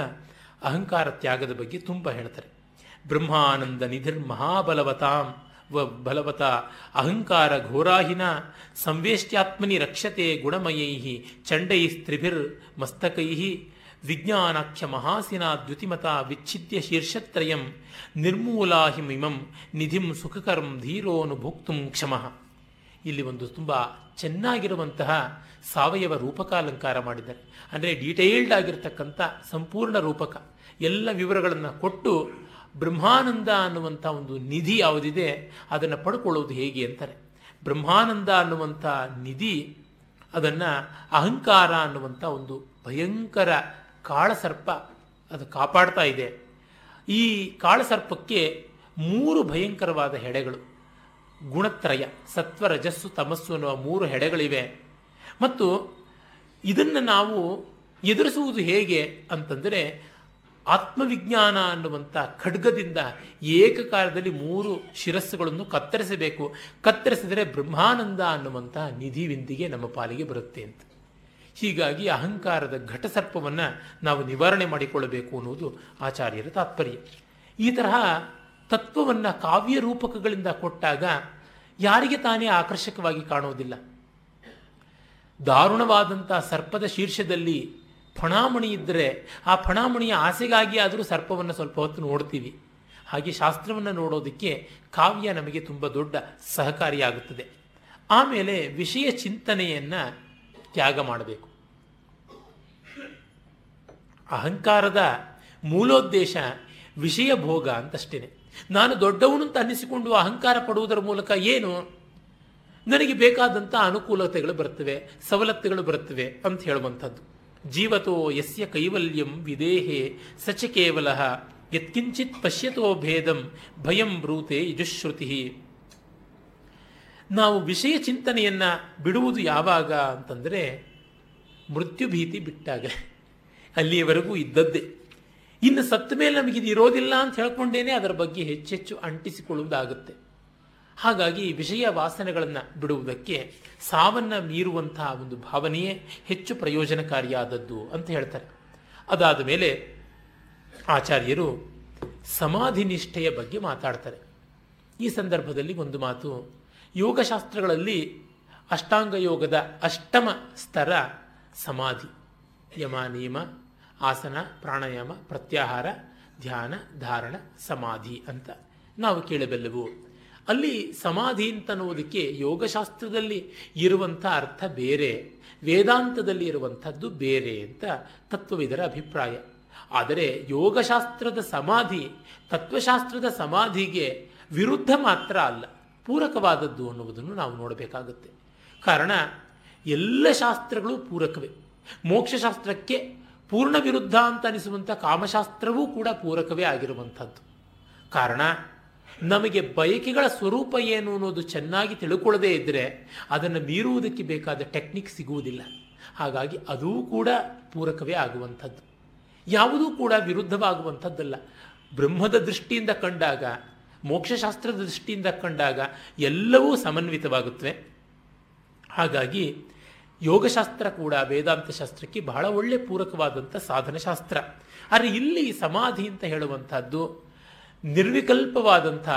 ಅಹಂಕಾರ ತ್ಯಾಗದ ಬಗ್ಗೆ ತುಂಬ ಹೇಳ್ತಾರೆ. ಬ್ರಹ್ಮಾನಂದ ನಿಧಿರ್ ಮಹಾಬಲವತಾಂ ವ ಬಲವತ ಅಹಂಕಾರ ಘೋರಾಹಿನ ಸಂವೇಷ್ಟ್ಯಾತ್ಮನಿ ರಕ್ಷತೆ ಗುಣಮಯೈ ಚಂಡೈ ಸ್ತ್ರಿಭಿರ್ ಮಸ್ತಕೈ ವಿಜ್ಞಾನಾಖ್ಯ ಮಹಾಸಿನ ದ್ಯುತಿಮತ ವಿಚ್ಛಿದ್ಯ ಶೀರ್ಷತ್ರಯಂ ನಿರ್ಮೂಲಾಹಿಮಿಮಂ ನಿಧಿಂ ಸುಖಕರಂ ಧೀರೋನು ಭುಕ್ತುಂ ಕ್ಷಮಃ. ಇಲ್ಲಿ ಒಂದು ತುಂಬ ಚೆನ್ನಾಗಿರುವಂತಹ ಸಾವಯವ ರೂಪಕಾಲಂಕಾರ ಮಾಡಿದ್ದಾರೆ. ಅಂದರೆ ಡೀಟೇಲ್ಡ್ ಆಗಿರ್ತಕ್ಕಂಥ ಸಂಪೂರ್ಣ ರೂಪಕ. ಎಲ್ಲ ವಿವರಗಳನ್ನು ಕೊಟ್ಟು ಬ್ರಹ್ಮಾನಂದ ಅನ್ನುವಂಥ ಒಂದು ನಿಧಿ ಯಾವುದಿದೆ, ಅದನ್ನು ಪಡ್ಕೊಳ್ಳೋದು ಹೇಗೆ ಅಂತಾರೆ. ಬ್ರಹ್ಮಾನಂದ ಅನ್ನುವಂಥ ನಿಧಿ, ಅದನ್ನು ಅಹಂಕಾರ ಅನ್ನುವಂಥ ಒಂದು ಭಯಂಕರ ಕಾಳಸರ್ಪ ಅದು ಕಾಪಾಡ್ತಾ ಇದೆ. ಈ ಕಾಳಸರ್ಪಕ್ಕೆ ಮೂರು ಭಯಂಕರವಾದ ಹೆಡೆಗಳು. ಗುಣತ್ರಯ ಸತ್ವ ರಜಸ್ಸು ತಮಸ್ಸು ಅನ್ನುವ ಮೂರು ಹೆಡೆಗಳಿವೆ. ಮತ್ತು ಇದನ್ನು ನಾವು ಎದುರಿಸುವುದು ಹೇಗೆ ಅಂತಂದರೆ ಆತ್ಮವಿಜ್ಞಾನ ಅನ್ನುವಂಥ ಖಡ್ಗದಿಂದ ಏಕಕಾಲದಲ್ಲಿ ಮೂರು ಶಿರಸ್ಸುಗಳನ್ನು ಕತ್ತರಿಸಬೇಕು. ಕತ್ತರಿಸಿದರೆ ಬ್ರಹ್ಮಾನಂದ ಅನ್ನುವಂಥ ನಿಧಿವಿಂದಿಗೆ ನಮ್ಮ ಪಾಲಿಗೆ ಬರುತ್ತೆ ಅಂತ. ಹೀಗಾಗಿ ಅಹಂಕಾರದ ಘಟಸರ್ಪವನ್ನು ನಾವು ನಿವಾರಣೆ ಮಾಡಿಕೊಳ್ಳಬೇಕು ಅನ್ನುವುದು ಆಚಾರ್ಯರ ತಾತ್ಪರ್ಯ. ಈ ತರಹ ತತ್ವವನ್ನು ಕಾವ್ಯ ರೂಪಕಗಳಿಂದ ಕೊಟ್ಟಾಗ ಯಾರಿಗೆ ತಾನೇ ಆಕರ್ಷಕವಾಗಿ ಕಾಣೋದಿಲ್ಲ ದಾರುಣವಾದಂಥ ಸರ್ಪದ ಶೀರ್ಷದಲ್ಲಿ ಫಣಾಮಣಿ ಇದ್ದರೆ ಆ ಫಣಾಮಣಿಯ ಆಸೆಗಾಗಿ ಆದರೂ ಸರ್ಪವನ್ನು ಸ್ವಲ್ಪ ಹೊತ್ತು ನೋಡ್ತೀವಿ. ಹಾಗೆ ಶಾಸ್ತ್ರವನ್ನು ನೋಡೋದಕ್ಕೆ ಕಾವ್ಯ ನಮಗೆ ತುಂಬ ದೊಡ್ಡ ಸಹಕಾರಿಯಾಗುತ್ತದೆ. ಆಮೇಲೆ ವಿಷಯ ಚಿಂತನೆಯನ್ನು ತ್ಯಾಗ ಮಾಡಬೇಕು. ಅಹಂಕಾರದ ಮೂಲೋದ್ದೇಶ ವಿಷಯ ಭೋಗ ಅಂತಷ್ಟೇನೆ. ನಾನು ದೊಡ್ಡವನು ಅಂತ ಅನ್ನಿಸಿಕೊಂಡು ಅಹಂಕಾರ ಪಡುವುದರ ಮೂಲಕ ಏನು? ನನಗೆ ಬೇಕಾದಂಥ ಅನುಕೂಲತೆಗಳು ಬರ್ತವೆ ಸವಲತ್ತುಗಳು ಬರ್ತವೆ ಅಂತ ಹೇಳುವಂಥದ್ದು. ಜೀವತೋ ಯಸ್ಯ ಕೈವಲ್ಯಂ ವಿದೇಹೆ ಸಚ ಕೇವಲ, ಯತ್ಕಿಂಚಿತ್ ಪಶ್ಯತೋ ಭೇದಂ ಭಯಂ ಬ್ರೂತೆ ಯಜುಶ್ರುತಿ. ನಾವು ವಿಷಯ ಚಿಂತನೆಯನ್ನು ಬಿಡುವುದು ಯಾವಾಗ ಅಂತಂದರೆ ಮೃತ್ಯು ಭೀತಿ ಬಿಟ್ಟಾಗ. ಅಲ್ಲಿಯವರೆಗೂ ಇದ್ದದ್ದೇ. ಇನ್ನು ಸತ್ತ ಮೇಲೆ ನಮಗಿದು ಇರೋದಿಲ್ಲ ಅಂತ ಹೇಳ್ಕೊಂಡೇನೆ ಅದರ ಬಗ್ಗೆ ಹೆಚ್ಚೆಚ್ಚು ಅಂಟಿಸಿಕೊಳ್ಳುವುದಾಗುತ್ತೆ. ಹಾಗಾಗಿ ವಿಷಯ ವಾಸನೆಗಳನ್ನು ಬಿಡುವುದಕ್ಕೆ ಸಾವನ್ನ ಮೀರುವಂತಹ ಒಂದು ಭಾವನೆಯೇ ಹೆಚ್ಚು ಪ್ರಯೋಜನಕಾರಿಯಾದದ್ದು ಅಂತ ಹೇಳ್ತಾರೆ. ಅದಾದ ಮೇಲೆ ಆಚಾರ್ಯರು ಸಮಾಧಿ ನಿಷ್ಠೆಯ ಬಗ್ಗೆ ಮಾತಾಡ್ತಾರೆ. ಈ ಸಂದರ್ಭದಲ್ಲಿ ಒಂದು ಮಾತು ಯೋಗಶಾಸ್ತ್ರಗಳಲ್ಲಿ ಅಷ್ಟಾಂಗ ಯೋಗದ ಅಷ್ಟಮ ಸ್ತರ ಸಮಾಧಿ ಯಮ ನಿಯಮ ಆಸನ, ಪ್ರಾಣಾಯಾಮ, ಪ್ರತ್ಯಾಹಾರ, ಧ್ಯಾನ, ಧಾರಣ, ಸಮಾಧಿ ಅಂತ ನಾವು ಕೇಳಬಲ್ಲೆವು. ಅಲ್ಲಿ ಸಮಾಧಿ ಅಂತನ್ನುವುದಕ್ಕೆ ಯೋಗಶಾಸ್ತ್ರದಲ್ಲಿ ಇರುವಂಥ ಅರ್ಥ ಬೇರೆ, ವೇದಾಂತದಲ್ಲಿ ಇರುವಂಥದ್ದು ಬೇರೆ ಅಂತ ತತ್ವವಿದರ ಅಭಿಪ್ರಾಯ. ಆದರೆ ಯೋಗಶಾಸ್ತ್ರದ ಸಮಾಧಿ ತತ್ವಶಾಸ್ತ್ರದ ಸಮಾಧಿಗೆ ವಿರುದ್ಧ ಮಾತ್ರ ಅಲ್ಲ. ಪೂರಕವಾದದ್ದು ಅನ್ನುವುದನ್ನು ನಾವು ನೋಡಬೇಕಾಗುತ್ತೆ. ಕಾರಣ, ಎಲ್ಲ ಶಾಸ್ತ್ರಗಳು ಪೂರಕವೇ. ಮೋಕ್ಷಶಾಸ್ತ್ರಕ್ಕೆ ಪೂರ್ಣ ವಿರುದ್ಧ ಅಂತ ಅನಿಸುವಂಥ ಕಾಮಶಾಸ್ತ್ರವೂ ಕೂಡ ಪೂರಕವೇ ಆಗಿರುವಂಥದ್ದು. ಕಾರಣ, ನಮಗೆ ಬಯಕೆಗಳ ಸ್ವರೂಪ ಏನು ಅನ್ನೋದು ಚೆನ್ನಾಗಿ ತಿಳ್ಕೊಳ್ಳದೇ ಇದ್ದರೆ ಅದನ್ನು ಮೀರುವುದಕ್ಕೆ ಬೇಕಾದ ಟೆಕ್ನಿಕ್ ಸಿಗುವುದಿಲ್ಲ. ಹಾಗಾಗಿ ಅದೂ ಕೂಡ ಪೂರಕವೇ ಆಗುವಂಥದ್ದು. ಯಾವುದೂ ಕೂಡ ವಿರುದ್ಧವಾಗುವಂಥದ್ದಲ್ಲ. ಬ್ರಹ್ಮದ ದೃಷ್ಟಿಯಿಂದ ಕಂಡಾಗ ಮೋಕ್ಷಶಾಸ್ತ್ರದ ದೃಷ್ಟಿಯಿಂದ ಕಂಡಾಗ ಎಲ್ಲವೂ ಸಮನ್ವಿತವಾಗುತ್ತವೆ. ಹಾಗಾಗಿ ಯೋಗಶಾಸ್ತ್ರ ಕೂಡ ವೇದಾಂತ ಶಾಸ್ತ್ರಕ್ಕೆ ಬಹಳ ಒಳ್ಳೆ ಪೂರಕವಾದಂಥ ಸಾಧನಶಾಸ್ತ್ರ. ಆದರೆ ಇಲ್ಲಿ ಸಮಾಧಿ ಅಂತ ಹೇಳುವಂಥದ್ದು ನಿರ್ವಿಕಲ್ಪವಾದಂಥ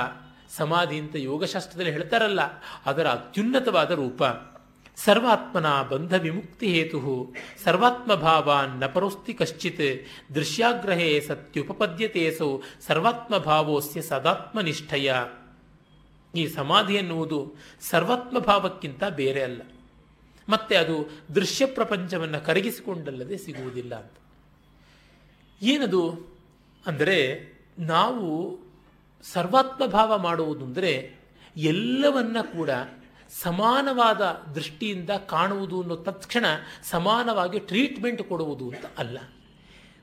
ಸಮಾಧಿ ಅಂತ ಯೋಗಶಾಸ್ತ್ರದಲ್ಲಿ ಹೇಳ್ತಾರಲ್ಲ, ಅದರ ಅತ್ಯುನ್ನತವಾದ ರೂಪ. ಸರ್ವಾತ್ಮನ ಬಂಧ ವಿಮುಕ್ತಿ ಹೇತು ಸರ್ವಾತ್ಮ ಭಾವಾನ್ ನಪರೋಸ್ತಿ ಪರೋಸ್ತಿ ಕಶ್ಚಿತ್ ದೃಶ್ಯಾಗ್ರಹೇ ಸತ್ಯುಪಪದ್ಯತೆಸೌ ಸರ್ವಾತ್ಮ ಭಾವೋಸ್ಯ ಸದಾತ್ಮನಿಷ್ಠಯ ಈ ಸಮಾಧಿ ಎನ್ನುವುದು ಸರ್ವಾತ್ಮ ಭಾವಕ್ಕಿಂತ ಬೇರೆ ಅಲ್ಲ. ಮತ್ತೆ ಅದು ದೃಶ್ಯ ಪ್ರಪಂಚವನ್ನು ಕರಗಿಸಿಕೊಂಡಲ್ಲದೆ ಸಿಗುವುದಿಲ್ಲ ಅಂತ. ಏನದು? ಅಂದರೆ ನಾವು ಸರ್ವಾತ್ಮ ಭಾವ ಮಾಡುವುದು ಅಂದರೆ ಎಲ್ಲವನ್ನ ಕೂಡ ಸಮಾನವಾದ ದೃಷ್ಟಿಯಿಂದ ಕಾಣುವುದು ಅನ್ನೋ ತಕ್ಷಣ ಸಮಾನವಾಗಿ ಟ್ರೀಟ್ಮೆಂಟ್ ಕೊಡುವುದು ಅಂತ ಅಲ್ಲ.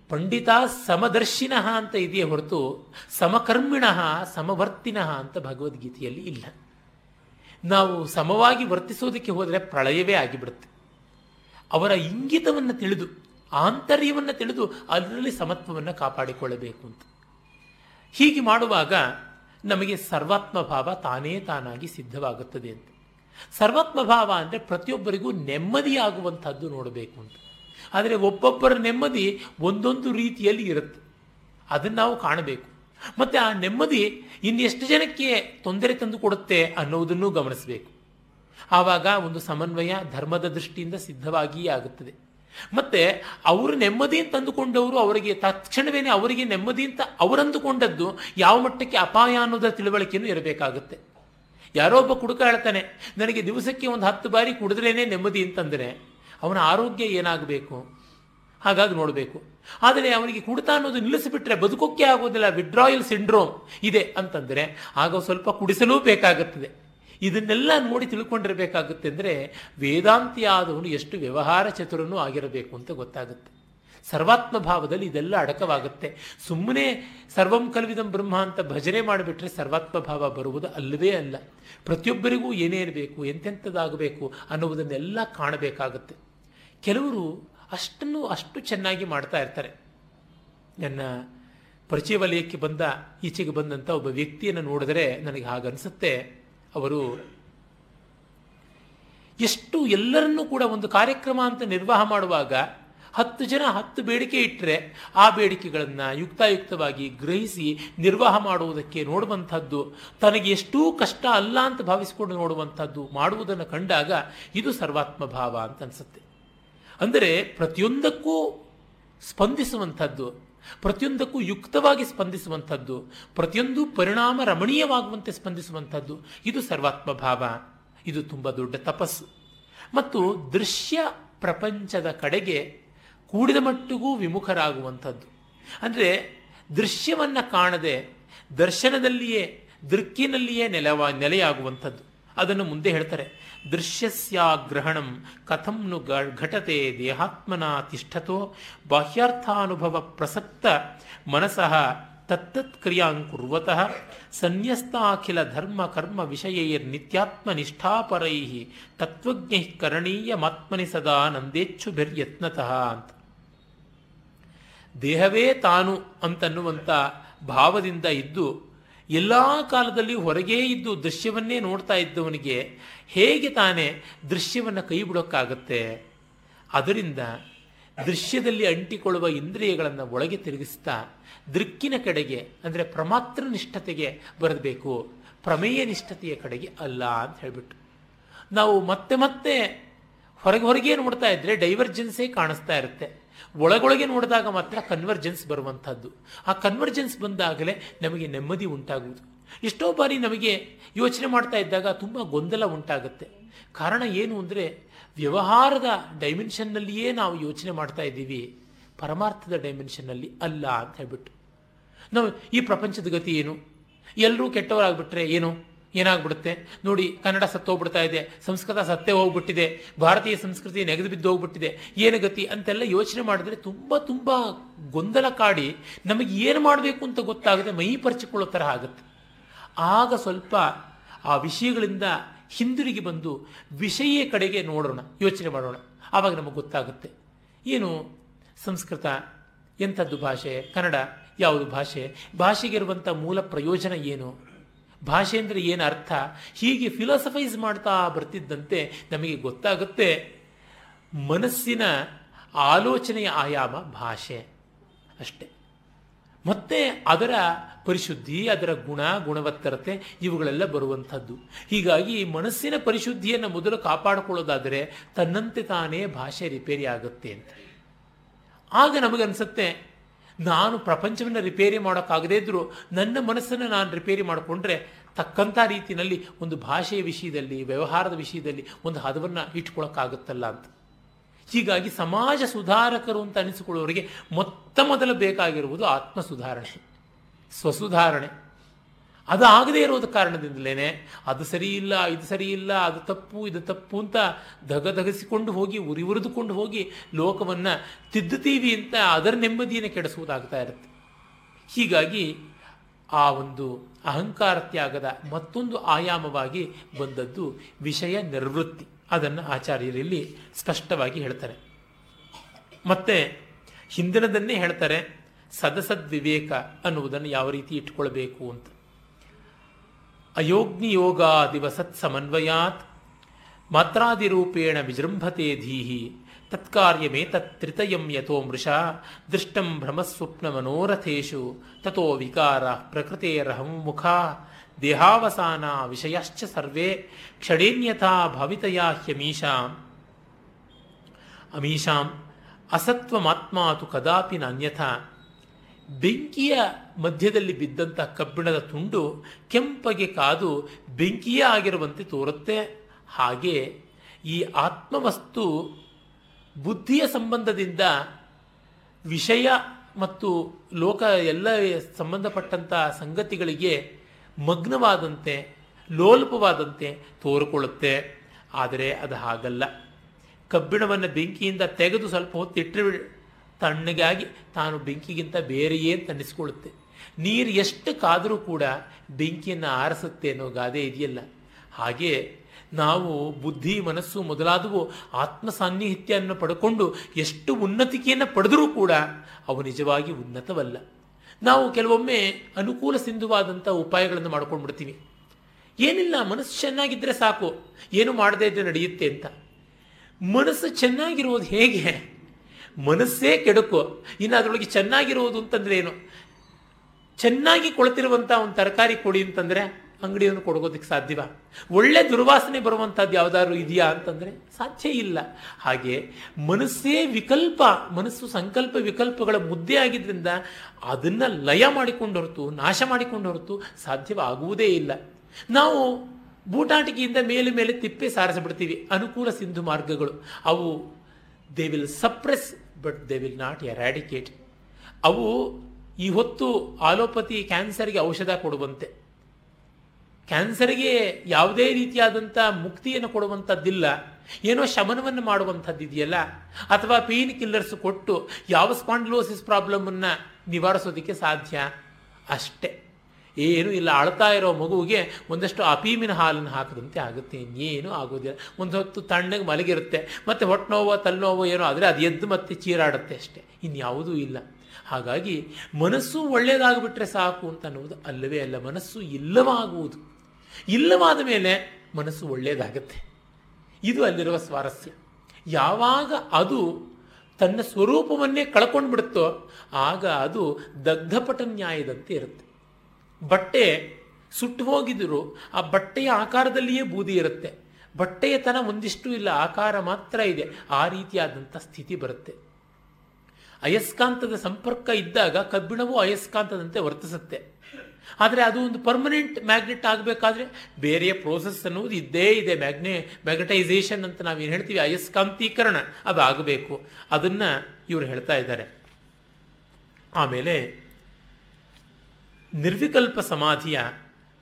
ಪಂಡಿತ ಸಮದರ್ಶಿನಃ ಅಂತ ಇದೆಯೇ ಹೊರತು ಸಮಕರ್ಮಿಣಃ, ಸಮವರ್ತಿನಃ ಅಂತ ಭಗವದ್ಗೀತೆಯಲ್ಲಿ ಇಲ್ಲ. ನಾವು ಸಮವಾಗಿ ವರ್ತಿಸೋದಕ್ಕೆ ಹೋದರೆ ಪ್ರಳಯವೇ ಆಗಿಬಿಡುತ್ತೆ. ಅವರ ಇಂಗಿತವನ್ನು ತಿಳಿದು, ಆಂತರ್ಯವನ್ನು ತಿಳಿದು ಅದರಲ್ಲಿ ಸಮತ್ವವನ್ನು ಕಾಪಾಡಿಕೊಳ್ಳಬೇಕು ಅಂತ. ಹೀಗೆ ಮಾಡುವಾಗ ನಮಗೆ ಸರ್ವಾತ್ಮ ಭಾವ ತಾನೇ ತಾನಾಗಿ ಸಿದ್ಧವಾಗುತ್ತದೆ ಅಂತ. ಸರ್ವಾತ್ಮ ಭಾವ ಅಂದರೆ ಪ್ರತಿಯೊಬ್ಬರಿಗೂ ನೆಮ್ಮದಿಯಾಗುವಂಥದ್ದು ನೋಡಬೇಕು ಅಂತ. ಆದರೆ ಒಬ್ಬೊಬ್ಬರ ನೆಮ್ಮದಿ ಒಂದೊಂದು ರೀತಿಯಲ್ಲಿ ಇರುತ್ತೆ. ಅದನ್ನು ನಾವು ಕಾಣಬೇಕು. ಮತ್ತು ಆ ನೆಮ್ಮದಿ ಇನ್ನೆಷ್ಟು ಜನಕ್ಕೆ ತೊಂದರೆ ತಂದು ಕೊಡುತ್ತೆ ಅನ್ನೋದನ್ನು ಗಮನಿಸಬೇಕು. ಆವಾಗ ಒಂದು ಸಮನ್ವಯ ಧರ್ಮದ ದೃಷ್ಟಿಯಿಂದ ಸಿದ್ಧವಾಗಿಯೇ ಆಗುತ್ತದೆ. ಮತ್ತೆ ಅವರು ನೆಮ್ಮದಿ ಅಂತ ಅಂದುಕೊಂಡವರು ಅವರಿಗೆ ತಕ್ಷಣವೇ ಅವರಿಗೆ ನೆಮ್ಮದಿ ಅಂತ ಅವರಂದುಕೊಂಡದ್ದು ಯಾವ ಮಟ್ಟಕ್ಕೆ ಅಪಾಯ ಅನ್ನೋದರ ತಿಳುವಳಿಕೆಯೂ ಇರಬೇಕಾಗುತ್ತೆ. ಯಾರೋ ಒಬ್ಬ ಕುಡುಕ ಹೇಳ್ತಾನೆ, ನನಗೆ ದಿವಸಕ್ಕೆ ಒಂದು ಹತ್ತು ಬಾರಿ ಕುಡಿದ್ರೇನೆ ನೆಮ್ಮದಿ ಅಂತಂದರೆ ಅವನ ಆರೋಗ್ಯ ಏನಾಗಬೇಕು? ಹಾಗಾಗಿ ನೋಡಬೇಕು. ಆದರೆ ಅವನಿಗೆ ಕುಡಿತ ಅನ್ನೋದು ನಿಲ್ಲಿಸಿಬಿಟ್ರೆ ಬದುಕೋಕ್ಕೆ ಆಗೋದಿಲ್ಲ ವಿಡ್ರಾಯಲ್ ಸಿಂಡ್ರೋಮ್ ಇದೆ ಅಂತಂದರೆ ಆಗ ಸ್ವಲ್ಪ ಕುಡಿಸಲೂ ಬೇಕಾಗುತ್ತದೆ. ಇದನ್ನೆಲ್ಲ ನೋಡಿ ತಿಳ್ಕೊಂಡಿರಬೇಕಾಗುತ್ತೆ ಅಂದರೆ ವೇದಾಂತಿ ಆದವನು ಎಷ್ಟು ವ್ಯವಹಾರ ಚತುರನೂ ಆಗಿರಬೇಕು ಅಂತ ಗೊತ್ತಾಗುತ್ತೆ. ಸರ್ವಾತ್ಮ ಭಾವದಲ್ಲಿ ಇದೆಲ್ಲ ಅಡಕವಾಗುತ್ತೆ. ಸುಮ್ಮನೆ ಸರ್ವಂ ಕಲ್ವಿದಂ ಬ್ರಹ್ಮ ಅಂತ ಭಜನೆ ಮಾಡಿಬಿಟ್ರೆ ಸರ್ವಾತ್ಮ ಭಾವ ಬರುವುದು ಅಲ್ಲವೇ ಅಲ್ಲ. ಪ್ರತಿಯೊಬ್ಬರಿಗೂ ಏನೇನು ಬೇಕು, ಎಂತೆಂಥದ್ದಾಗಬೇಕು ಅನ್ನುವುದನ್ನೆಲ್ಲ ಕಾಣಬೇಕಾಗುತ್ತೆ. ಕೆಲವರು ಅಷ್ಟನ್ನು ಅಷ್ಟು ಚೆನ್ನಾಗಿ ಮಾಡ್ತಾ ಇರ್ತಾರೆ. ನನ್ನ ಪರಿಚಯ ವಲಯಕ್ಕೆ ಬಂದ, ಈಚೆಗೆ ಬಂದಂಥ ಒಬ್ಬ ವ್ಯಕ್ತಿಯನ್ನು ನೋಡಿದರೆ ನನಗೆ ಹಾಗನ್ಸುತ್ತೆ. ಅವರು, ಎಷ್ಟು ಎಲ್ಲರನ್ನೂ ಕೂಡ ಒಂದು ಕಾರ್ಯಕ್ರಮ ಅಂತ ನಿರ್ವಾಹ ಮಾಡುವಾಗ ಹತ್ತು ಜನ ಹತ್ತು ಬೇಡಿಕೆ ಇಟ್ಟರೆ ಆ ಬೇಡಿಕೆಗಳನ್ನು ಯುಕ್ತಾಯುಕ್ತವಾಗಿ ಗ್ರಹಿಸಿ ನಿರ್ವಾಹ ಮಾಡುವುದಕ್ಕೆ ನೋಡುವಂಥದ್ದು, ತನಗೆ ಎಷ್ಟೂ ಕಷ್ಟ ಅಲ್ಲ ಅಂತ ಭಾವಿಸಿಕೊಂಡು ನೋಡುವಂಥದ್ದು ಮಾಡುವುದನ್ನು ಕಂಡಾಗ ಇದು ಸರ್ವಾತ್ಮ ಭಾವ ಅಂತ ಅನಿಸುತ್ತೆ. ಅಂದರೆ ಪ್ರತಿಯೊಂದಕ್ಕೂ ಸ್ಪಂದಿಸುವಂಥದ್ದು, ಪ್ರತಿಯೊಂದಕ್ಕೂ ಯುಕ್ತವಾಗಿ ಸ್ಪಂದಿಸುವಂಥದ್ದು, ಪ್ರತಿಯೊಂದು ಪರಿಣಾಮ ರಮಣೀಯವಾಗುವಂತೆ ಸ್ಪಂದಿಸುವಂಥದ್ದು ಇದು ಸರ್ವಾತ್ಮ ಭಾವ. ಇದು ತುಂಬ ದೊಡ್ಡ ತಪಸ್ಸು. ಮತ್ತು ದೃಶ್ಯ ಪ್ರಪಂಚದ ಕಡೆಗೆ ಕೂಡಿದ ಮಟ್ಟಿಗೂ ವಿಮುಖರಾಗುವಂಥದ್ದು. ಅಂದರೆ ದೃಶ್ಯವನ್ನು ಕಾಣದೆ ದರ್ಶನದಲ್ಲಿಯೇ, ದೃಕ್ಕಿನಲ್ಲಿಯೇ ನೆಲವ, ನೆಲೆಯಾಗುವಂಥದ್ದು. ಅದನ್ನು ಮುಂದೆ ಹೇಳ್ತಾರೆ. ದೃಶ್ಯಸ್ಯಾಗ್ರಹಣಂ ಕಥಂನು ಘಟತೆ ದೇಹಾತ್ಮನ ತಿಷ್ಠತೋ ಬಾಹ್ಯಾರ್ಥಾನುಭವ ಪ್ರಸಕ್ತ ಮನಸಃ ತತ್ತತ್ ಕ್ರಿಯಾಂ ಕುರ್ವತಃ ಸನ್ಯಸ್ತಾಖಿಲ ಧರ್ಮ ಕರ್ಮ ವಿಷಯೈರ್ ನಿತ್ಯಾತ್ಮ ನಿಷ್ಠಾಪರೈ ತತ್ವಜ್ಞ ಕರಣೀಯಮಾತ್ಮನಿ ಸದಾ ನಂದೇಚ್ಛುಭಿರ್ಯತ್ನತಃ ಅಂತ. ದೇಹವೇ ತಾನು ಅಂತನ್ನುವಂಥ ಭಾವದಿಂದ ಇದ್ದು ಎಲ್ಲ ಕಾಲದಲ್ಲಿ ಹೊರಗೇ ಇದ್ದು ದೃಶ್ಯವನ್ನೇ ನೋಡ್ತಾ ಇದ್ದವನಿಗೆ ಹೇಗೆ ತಾನೇ ದೃಶ್ಯವನ್ನು ಕೈ ಬಿಡೋಕ್ಕಾಗತ್ತೆ? ಅದರಿಂದ ದೃಶ್ಯದಲ್ಲಿ ಅಂಟಿಕೊಳ್ಳುವ ಇಂದ್ರಿಯಗಳನ್ನು ಒಳಗೆ ತಿರುಗಿಸ್ತಾ ದೃಕ್ಕಿನ ಕಡೆಗೆ ಅಂದರೆ ಪ್ರಮಾತ್ರ ನಿಷ್ಠತೆಗೆ ಬರಬೇಕು. ಪ್ರಮೇಯ ನಿಷ್ಠತೆಯ ಕಡೆಗೆ ಅಲ್ಲ ಅಂತ ಹೇಳಿಬಿಟ್ಟು. ನಾವು ಮತ್ತೆ ಮತ್ತೆ ಹೊರಗೆ ಹೊರಗೆ ನೋಡ್ತಾ ಇದ್ರೆ ಡೈವರ್ಜೆನ್ಸೇ ಕಾಣಿಸ್ತಾ ಇರುತ್ತೆ. ಒಳಗೊಳಗೆ ನೋಡಿದಾಗ ಮಾತ್ರ ಕನ್ವರ್ಜೆನ್ಸ್ ಬರುವಂಥದ್ದು. ಆ ಕನ್ವರ್ಜೆನ್ಸ್ ಬಂದಾಗಲೇ ನಮಗೆ ನೆಮ್ಮದಿ ಉಂಟಾಗುವುದು. ಎಷ್ಟೋ ಬಾರಿ ನಮಗೆ ಯೋಚನೆ ಮಾಡ್ತಾ ಇದ್ದಾಗ ತುಂಬ ಗೊಂದಲ ಉಂಟಾಗುತ್ತೆ. ಕಾರಣ ಏನು ಅಂದರೆ ವ್ಯವಹಾರದ ಡೈಮೆನ್ಷನ್ನಲ್ಲಿಯೇ ನಾವು ಯೋಚನೆ ಮಾಡ್ತಾ ಇದ್ದೀವಿ. ಪರಮಾರ್ಥದ ಡೈಮೆನ್ಷನ್ನಲ್ಲಿ ಅಲ್ಲ ಅಂತ ಹೇಳ್ಬಿಟ್ಟು. ನಾವು ಈ ಪ್ರಪಂಚದ ಗತಿ ಏನು? ಎಲ್ಲರೂ ಕೆಟ್ಟವರಾಗ್ಬಿಟ್ರೆ ಏನು? ಏನಾಗ್ಬಿಡುತ್ತೆ? ನೋಡಿ, ಕನ್ನಡ ಸತ್ತೋಗ್ಬಿಡ್ತಾ ಇದೆ, ಸಂಸ್ಕೃತ ಸತ್ತೇ ಹೋಗ್ಬಿಟ್ಟಿದೆ, ಭಾರತೀಯ ಸಂಸ್ಕೃತಿ ನೆಗೆದು ಬಿದ್ದು ಹೋಗ್ಬಿಟ್ಟಿದೆ, ಏನು ಗತಿ ಅಂತೆಲ್ಲ ಯೋಚನೆ ಮಾಡಿದ್ರೆ ತುಂಬ ತುಂಬ ಗೊಂದಲ ಕಾಡಿ ನಮಗೆ ಏನು ಮಾಡಬೇಕು ಅಂತ ಗೊತ್ತಾಗದೆ ಮೈ ಪರಿಚಿಕೊಳ್ಳೋ ಥರ ಆಗುತ್ತೆ. ಆಗ ಸ್ವಲ್ಪ ಆ ವಿಷಯಗಳಿಂದ ಹಿಂದಿರುಗಿ ಬಂದು ವಿಷಯ ಕಡೆಗೆ ನೋಡೋಣ, ಯೋಚನೆ ಮಾಡೋಣ. ಆವಾಗ ನಮಗೆ ಗೊತ್ತಾಗುತ್ತೆ. ಏನು? ಸಂಸ್ಕೃತ, ಎಂಥದ್ದು ಭಾಷೆ? ಕನ್ನಡ, ಯಾವುದು ಭಾಷೆ? ಭಾಷೆಗಿರುವಂಥ ಮೂಲ ಪ್ರಯೋಜನ ಏನು? ಭಾಷೆ ಅಂದರೆ ಏನು ಅರ್ಥ? ಹೀಗೆ ಫಿಲಾಸಫೈಸ್ ಮಾಡ್ತಾ ಬರ್ತಿದ್ದಂತೆ ನಮಗೆ ಗೊತ್ತಾಗುತ್ತೆ ಮನಸ್ಸಿನ ಆಲೋಚನೆಯ ಆಯಾಮ ಭಾಷೆ ಅಷ್ಟೆ. ಮತ್ತೆ ಅದರ ಪರಿಶುದ್ಧಿ, ಅದರ ಗುಣ, ಗುಣವತ್ತರತೆ ಇವುಗಳೆಲ್ಲ ಬರುವಂಥದ್ದು. ಹೀಗಾಗಿ ಮನಸ್ಸಿನ ಪರಿಶುದ್ಧಿಯನ್ನು ಮೊದಲು ಕಾಪಾಡಿಕೊಳ್ಳೋದಾದರೆ ತನ್ನಂತೆ ತಾನೇ ಭಾಷೆ ರಿಪೇರಿ ಆಗುತ್ತೆ ಅಂತ. ಆಗ ನಮಗನ್ಸುತ್ತೆ ನಾನು ಪ್ರಪಂಚವನ್ನು ರಿಪೇರಿ ಮಾಡೋಕ್ಕಾಗದೇ ಇದ್ದರೂ ನನ್ನ ಮನಸ್ಸನ್ನು ನಾನು ರಿಪೇರಿ ಮಾಡಿಕೊಂಡ್ರೆ ತಕ್ಕಂಥ ರೀತಿಯಲ್ಲಿ ಒಂದು ಭಾಷೆಯ ವಿಷಯದಲ್ಲಿ, ವ್ಯವಹಾರದ ವಿಷಯದಲ್ಲಿ ಒಂದು ಹದವನ್ನು ಇಟ್ಕೊಳ್ಳೋಕ್ಕಾಗುತ್ತಲ್ಲ ಅಂತ. ಹೀಗಾಗಿ ಸಮಾಜ ಸುಧಾರಕರು ಅಂತ ಅನಿಸಿಕೊಳ್ಳುವವರಿಗೆ ಮೊತ್ತ ಮೊದಲು ಬೇಕಾಗಿರುವುದು ಆತ್ಮ ಸುಧಾರಣೆ ಸ್ವಸುಧಾರಣೆ. ಅದು ಆಗದೇ ಇರೋದ ಕಾರಣದಿಂದಲೇ ಅದು ಸರಿ ಇಲ್ಲ ಇದು ಸರಿ ಇಲ್ಲ ಅದು ತಪ್ಪು, ಇದು ತಪ್ಪು ಅಂತ ಧಗಧಗಿಸಿಕೊಂಡು ಹೋಗಿ, ಉರಿ ಉರಿದುಕೊಂಡು ಹೋಗಿ ಲೋಕವನ್ನು ತಿದ್ದುತ್ತೀವಿ ಅಂತ ಅದರ ನೆಮ್ಮದಿಯನ್ನು ಕೆಡಿಸುವುದಾಗ್ತಾ ಇರುತ್ತೆ. ಹೀಗಾಗಿ ಆ ಒಂದು ಅಹಂಕಾರ ತ್ಯಾಗದ ಮತ್ತೊಂದು ಆಯಾಮವಾಗಿ ಬಂದದ್ದು ವಿಷಯ ನಿರ್ವೃತ್ತಿ. ಅದನ್ನು ಆಚಾರ್ಯರಲ್ಲಿ ಸ್ಪಷ್ಟವಾಗಿ ಹೇಳ್ತಾರೆ. ಮತ್ತೆ ಹಿಂದಿನದನ್ನೇ ಹೇಳ್ತಾರೆ, ಸದಸದ್ವಿವೇಕ ಅನ್ನುವುದನ್ನು ಯಾವ ರೀತಿ ಇಟ್ಕೊಳ್ಬೇಕು ಅಂತ. अयोग्नि योगादिवसत्समन्वयात् मात्रादिरूपेण विजृंभते धीः। तत्कार्यमे तत्त्रितयं यतो मृषा। दृष्टं भ्रमस्वप्नमनोरथेषु। ततो विकाराः प्रकृतेरहं मुखा। देहावसाना विषयश्च सर्वे क्षणेन्यथा भवितया ह्यमीषाम् अमीषाम् असत्त्वमात्मा तु कदापि नान्यथा। ಬೆಂಕಿಯ ಮಧ್ಯದಲ್ಲಿ ಬಿದ್ದಂಥ ಕಬ್ಬಿಣದ ತುಂಡು ಕೆಂಪಗೆ ಕಾದು ಬೆಂಕಿಯೇ ಆಗಿರುವಂತೆ ತೋರುತ್ತೆ. ಹಾಗೆ ಈ ಆತ್ಮವಸ್ತು ಬುದ್ಧಿಯ ಸಂಬಂಧದಿಂದ ವಿಷಯ ಮತ್ತು ಲೋಕ ಎಲ್ಲ ಸಂಬಂಧಪಟ್ಟಂಥ ಸಂಗತಿಗಳಿಗೆ ಮಗ್ನವಾದಂತೆ, ಲೋಲ್ಪವಾದಂತೆ ತೋರಿಕೊಳ್ಳುತ್ತೆ. ಆದರೆ ಅದು ಹಾಗಲ್ಲ. ಕಬ್ಬಿಣವನ್ನು ಬೆಂಕಿಯಿಂದ ತೆಗೆದು ಸ್ವಲ್ಪ ಹೊತ್ತು ಇಟ್ಟರೆ ತಣ್ಣಗಾಗಿ ತಾನು ಬೆಂಕಿಗಿಂತ ಬೇರೆಯೇ ತನ್ನಿಸ್ಕೊಳ್ಳುತ್ತೆ ನೀರು ಎಷ್ಟು ಕಾದರೂ ಕೂಡ ಬೆಂಕಿಯನ್ನು ಆರಿಸುತ್ತೆ ಅನ್ನೋ ಗಾದೆ ಇದೆಯಲ್ಲ. ಹಾಗೆ ನಾವು ಬುದ್ಧಿ, ಮನಸ್ಸು ಮೊದಲಾದವು ಆತ್ಮ ಸಾನ್ನಿಹಿತ್ಯವನ್ನು ಪಡ್ಕೊಂಡು ಎಷ್ಟು ಉನ್ನತಿಕೆಯನ್ನು ಪಡೆದರೂ ಕೂಡ ಅವು ನಿಜವಾಗಿ ಉನ್ನತವಲ್ಲ. ನಾವು ಕೆಲವೊಮ್ಮೆ ಅನುಕೂಲ ಸಿಂಧುವಾದಂಥ ಉಪಾಯಗಳನ್ನು ಮಾಡ್ಕೊಂಡು ಬಿಡ್ತೀವಿ ಏನಿಲ್ಲ, ಮನಸ್ಸು ಚೆನ್ನಾಗಿದ್ದರೆ ಸಾಕು. ಏನು ಮಾಡದೇ ಇದ್ದರೆ ನಡೆಯುತ್ತೆ ಅಂತ. ಮನಸ್ಸು ಚೆನ್ನಾಗಿರೋದು ಹೇಗೆ? ಮನಸ್ಸೇ ಕೆಡುಕು. ಇನ್ನು ಅದರೊಳಗೆ ಚೆನ್ನಾಗಿರುವುದು ಅಂತಂದ್ರೆ ಏನು ಚೆನ್ನಾಗಿ ಕೊಳ್ತಿರುವಂಥ ಒಂದು ತರಕಾರಿ ಕೊಡಿ ಅಂತಂದರೆ ಅಂಗಡಿಯನ್ನು ಕೊಡಗೋದಕ್ಕೆ ಸಾಧ್ಯವ? ಒಳ್ಳೆ ದುರ್ವಾಸನೆ ಬರುವಂಥದ್ದು ಯಾವ್ದಾದ್ರು ಇದೆಯಾ ಅಂತಂದರೆ ಸಾಧ್ಯ ಇಲ್ಲ. ಹಾಗೆ ಮನಸ್ಸೇ ವಿಕಲ್ಪ, ಮನಸ್ಸು ಸಂಕಲ್ಪ ವಿಕಲ್ಪಗಳ ಮುದ್ದೆ ಆಗಿದ್ದರಿಂದ ಅದನ್ನು ಲಯ ಮಾಡಿಕೊಂಡು ಹೊರತು, ನಾಶ ಮಾಡಿಕೊಂಡು ಹೊರತು ಸಾಧ್ಯವಾಗುವುದೇ ಇಲ್ಲ. ನಾವು ಬೂಟಾಟಿಕೆಯಿಂದ ಮೇಲೆ ಮೇಲೆ ತಿಪ್ಪೆ ಸಾರಿಸಿಬಿಡ್ತೀವಿ. ಅನುಕೂಲ ಸಿಂಧು ಮಾರ್ಗಗಳು. ಅವು they will suppress but they will not eradicate ಅವು ಈ ಹೊತ್ತು ಆಲೋಪತಿ ಕ್ಯಾನ್ಸರ್ಗೆ ಔಷಧ ಕೊಡುವಂತೆ. ಕ್ಯಾನ್ಸರ್ಗೆ ಯಾವುದೇ ರೀತಿಯಾದಂಥ ಮುಕ್ತಿಯನ್ನು ಕೊಡುವಂಥದ್ದಿಲ್ಲ. ಏನೋ ಶಮನವನ್ನು ಮಾಡುವಂಥದ್ದು ಇದೆಯಲ್ಲ ಅಥವಾ ಪೇನ್ ಕಿಲ್ಲರ್ಸ್ ಕೊಟ್ಟು ಯಾವ ಸ್ಪಾಂಡ್ಲೋಸಿಸ್ ಪ್ರಾಬ್ಲಮನ್ನು ನಿವಾರಿಸೋದಕ್ಕೆ ಸಾಧ್ಯ? ಅಷ್ಟೇ. ಏನು ಇಲ್ಲ, ಅಳ್ತಾ ಇರೋ ಮಗುವಿಗೆ ಒಂದಷ್ಟು ಅಪೀಮಿನ ಹಾಲನ್ನು ಹಾಕದಂತೆ ಆಗುತ್ತೆ, ಇನ್ನೇನು ಆಗೋದಿಲ್ಲ. ಒಂದು ಹೊತ್ತು ತಣ್ಣಗೆ ಮಲಗಿರುತ್ತೆ, ಮತ್ತು ಹೊಟ್ಟೆ ನೋವು ತಲೆನೋವು ಏನೋ ಆದರೆ ಅದು ಎದ್ದು ಮತ್ತೆ ಚೀರಾಡುತ್ತೆ ಅಷ್ಟೇ, ಇನ್ಯಾವುದೂ ಇಲ್ಲ. ಹಾಗಾಗಿ ಮನಸ್ಸು ಒಳ್ಳೆಯದಾಗ್ಬಿಟ್ರೆ ಸಾಕು ಅಂತ ಅನ್ನುವುದು ಅಲ್ಲವೇ ಅಲ್ಲ, ಮನಸ್ಸು ಇಲ್ಲವಾಗುವುದು. ಇಲ್ಲವಾದ ಮೇಲೆ ಮನಸ್ಸು ಒಳ್ಳೆಯದಾಗತ್ತೆ ಇದು ಅಲ್ಲಿರುವ ಸ್ವಾರಸ್ಯ. ಯಾವಾಗ ಅದು ತನ್ನ ಸ್ವರೂಪವನ್ನೇ ಕಳ್ಕೊಂಡು ಬಿಡುತ್ತೋ ಆಗ ಅದು ದಗ್ಧಪಟ ನ್ಯಾಯದಂತೆ ಇರುತ್ತೆ. ಬಟ್ಟೆ ಸುಟ್ಟು ಹೋಗಿದ್ರು, ಆ ಬಟ್ಟೆಯ ಆಕಾರದಲ್ಲಿಯೇ ಬೂದಿ ಇರುತ್ತೆ. ಬಟ್ಟೆಯ ತನ ಒಂದಿಷ್ಟು ಇಲ್ಲ, ಆಕಾರ ಮಾತ್ರ ಇದೆ. ಆ ರೀತಿಯಾದಂಥ ಸ್ಥಿತಿ ಬರುತ್ತೆ. ಅಯಸ್ಕಾಂತದ ಸಂಪರ್ಕ ಇದ್ದಾಗ ಕಬ್ಬಿಣವು ಅಯಸ್ಕಾಂತದಂತೆ ವರ್ತಿಸುತ್ತೆ. ಆದರೆ ಅದು ಒಂದು ಪರ್ಮನೆಂಟ್ ಮ್ಯಾಗ್ನೆಟ್ ಆಗಬೇಕಾದ್ರೆ ಬೇರೆಯ ಪ್ರೋಸೆಸ್ ಅನ್ನುವುದು ಇದ್ದೇ ಇದೆ. ಮ್ಯಾಗ್ನೆ ಮ್ಯಾಗ್ನೆಟೈಸೇಷನ್ ಅಂತ ನಾವೇನು ಹೇಳ್ತೀವಿ? ಅಯಸ್ಕಾಂತೀಕರಣ ಅದು ಆಗಬೇಕು ಅದನ್ನು ಇವರು ಹೇಳ್ತಾ ಇದ್ದಾರೆ. ಆಮೇಲೆ ನಿರ್ವಿಕಲ್ಪ ಸಮಾಧಿಯ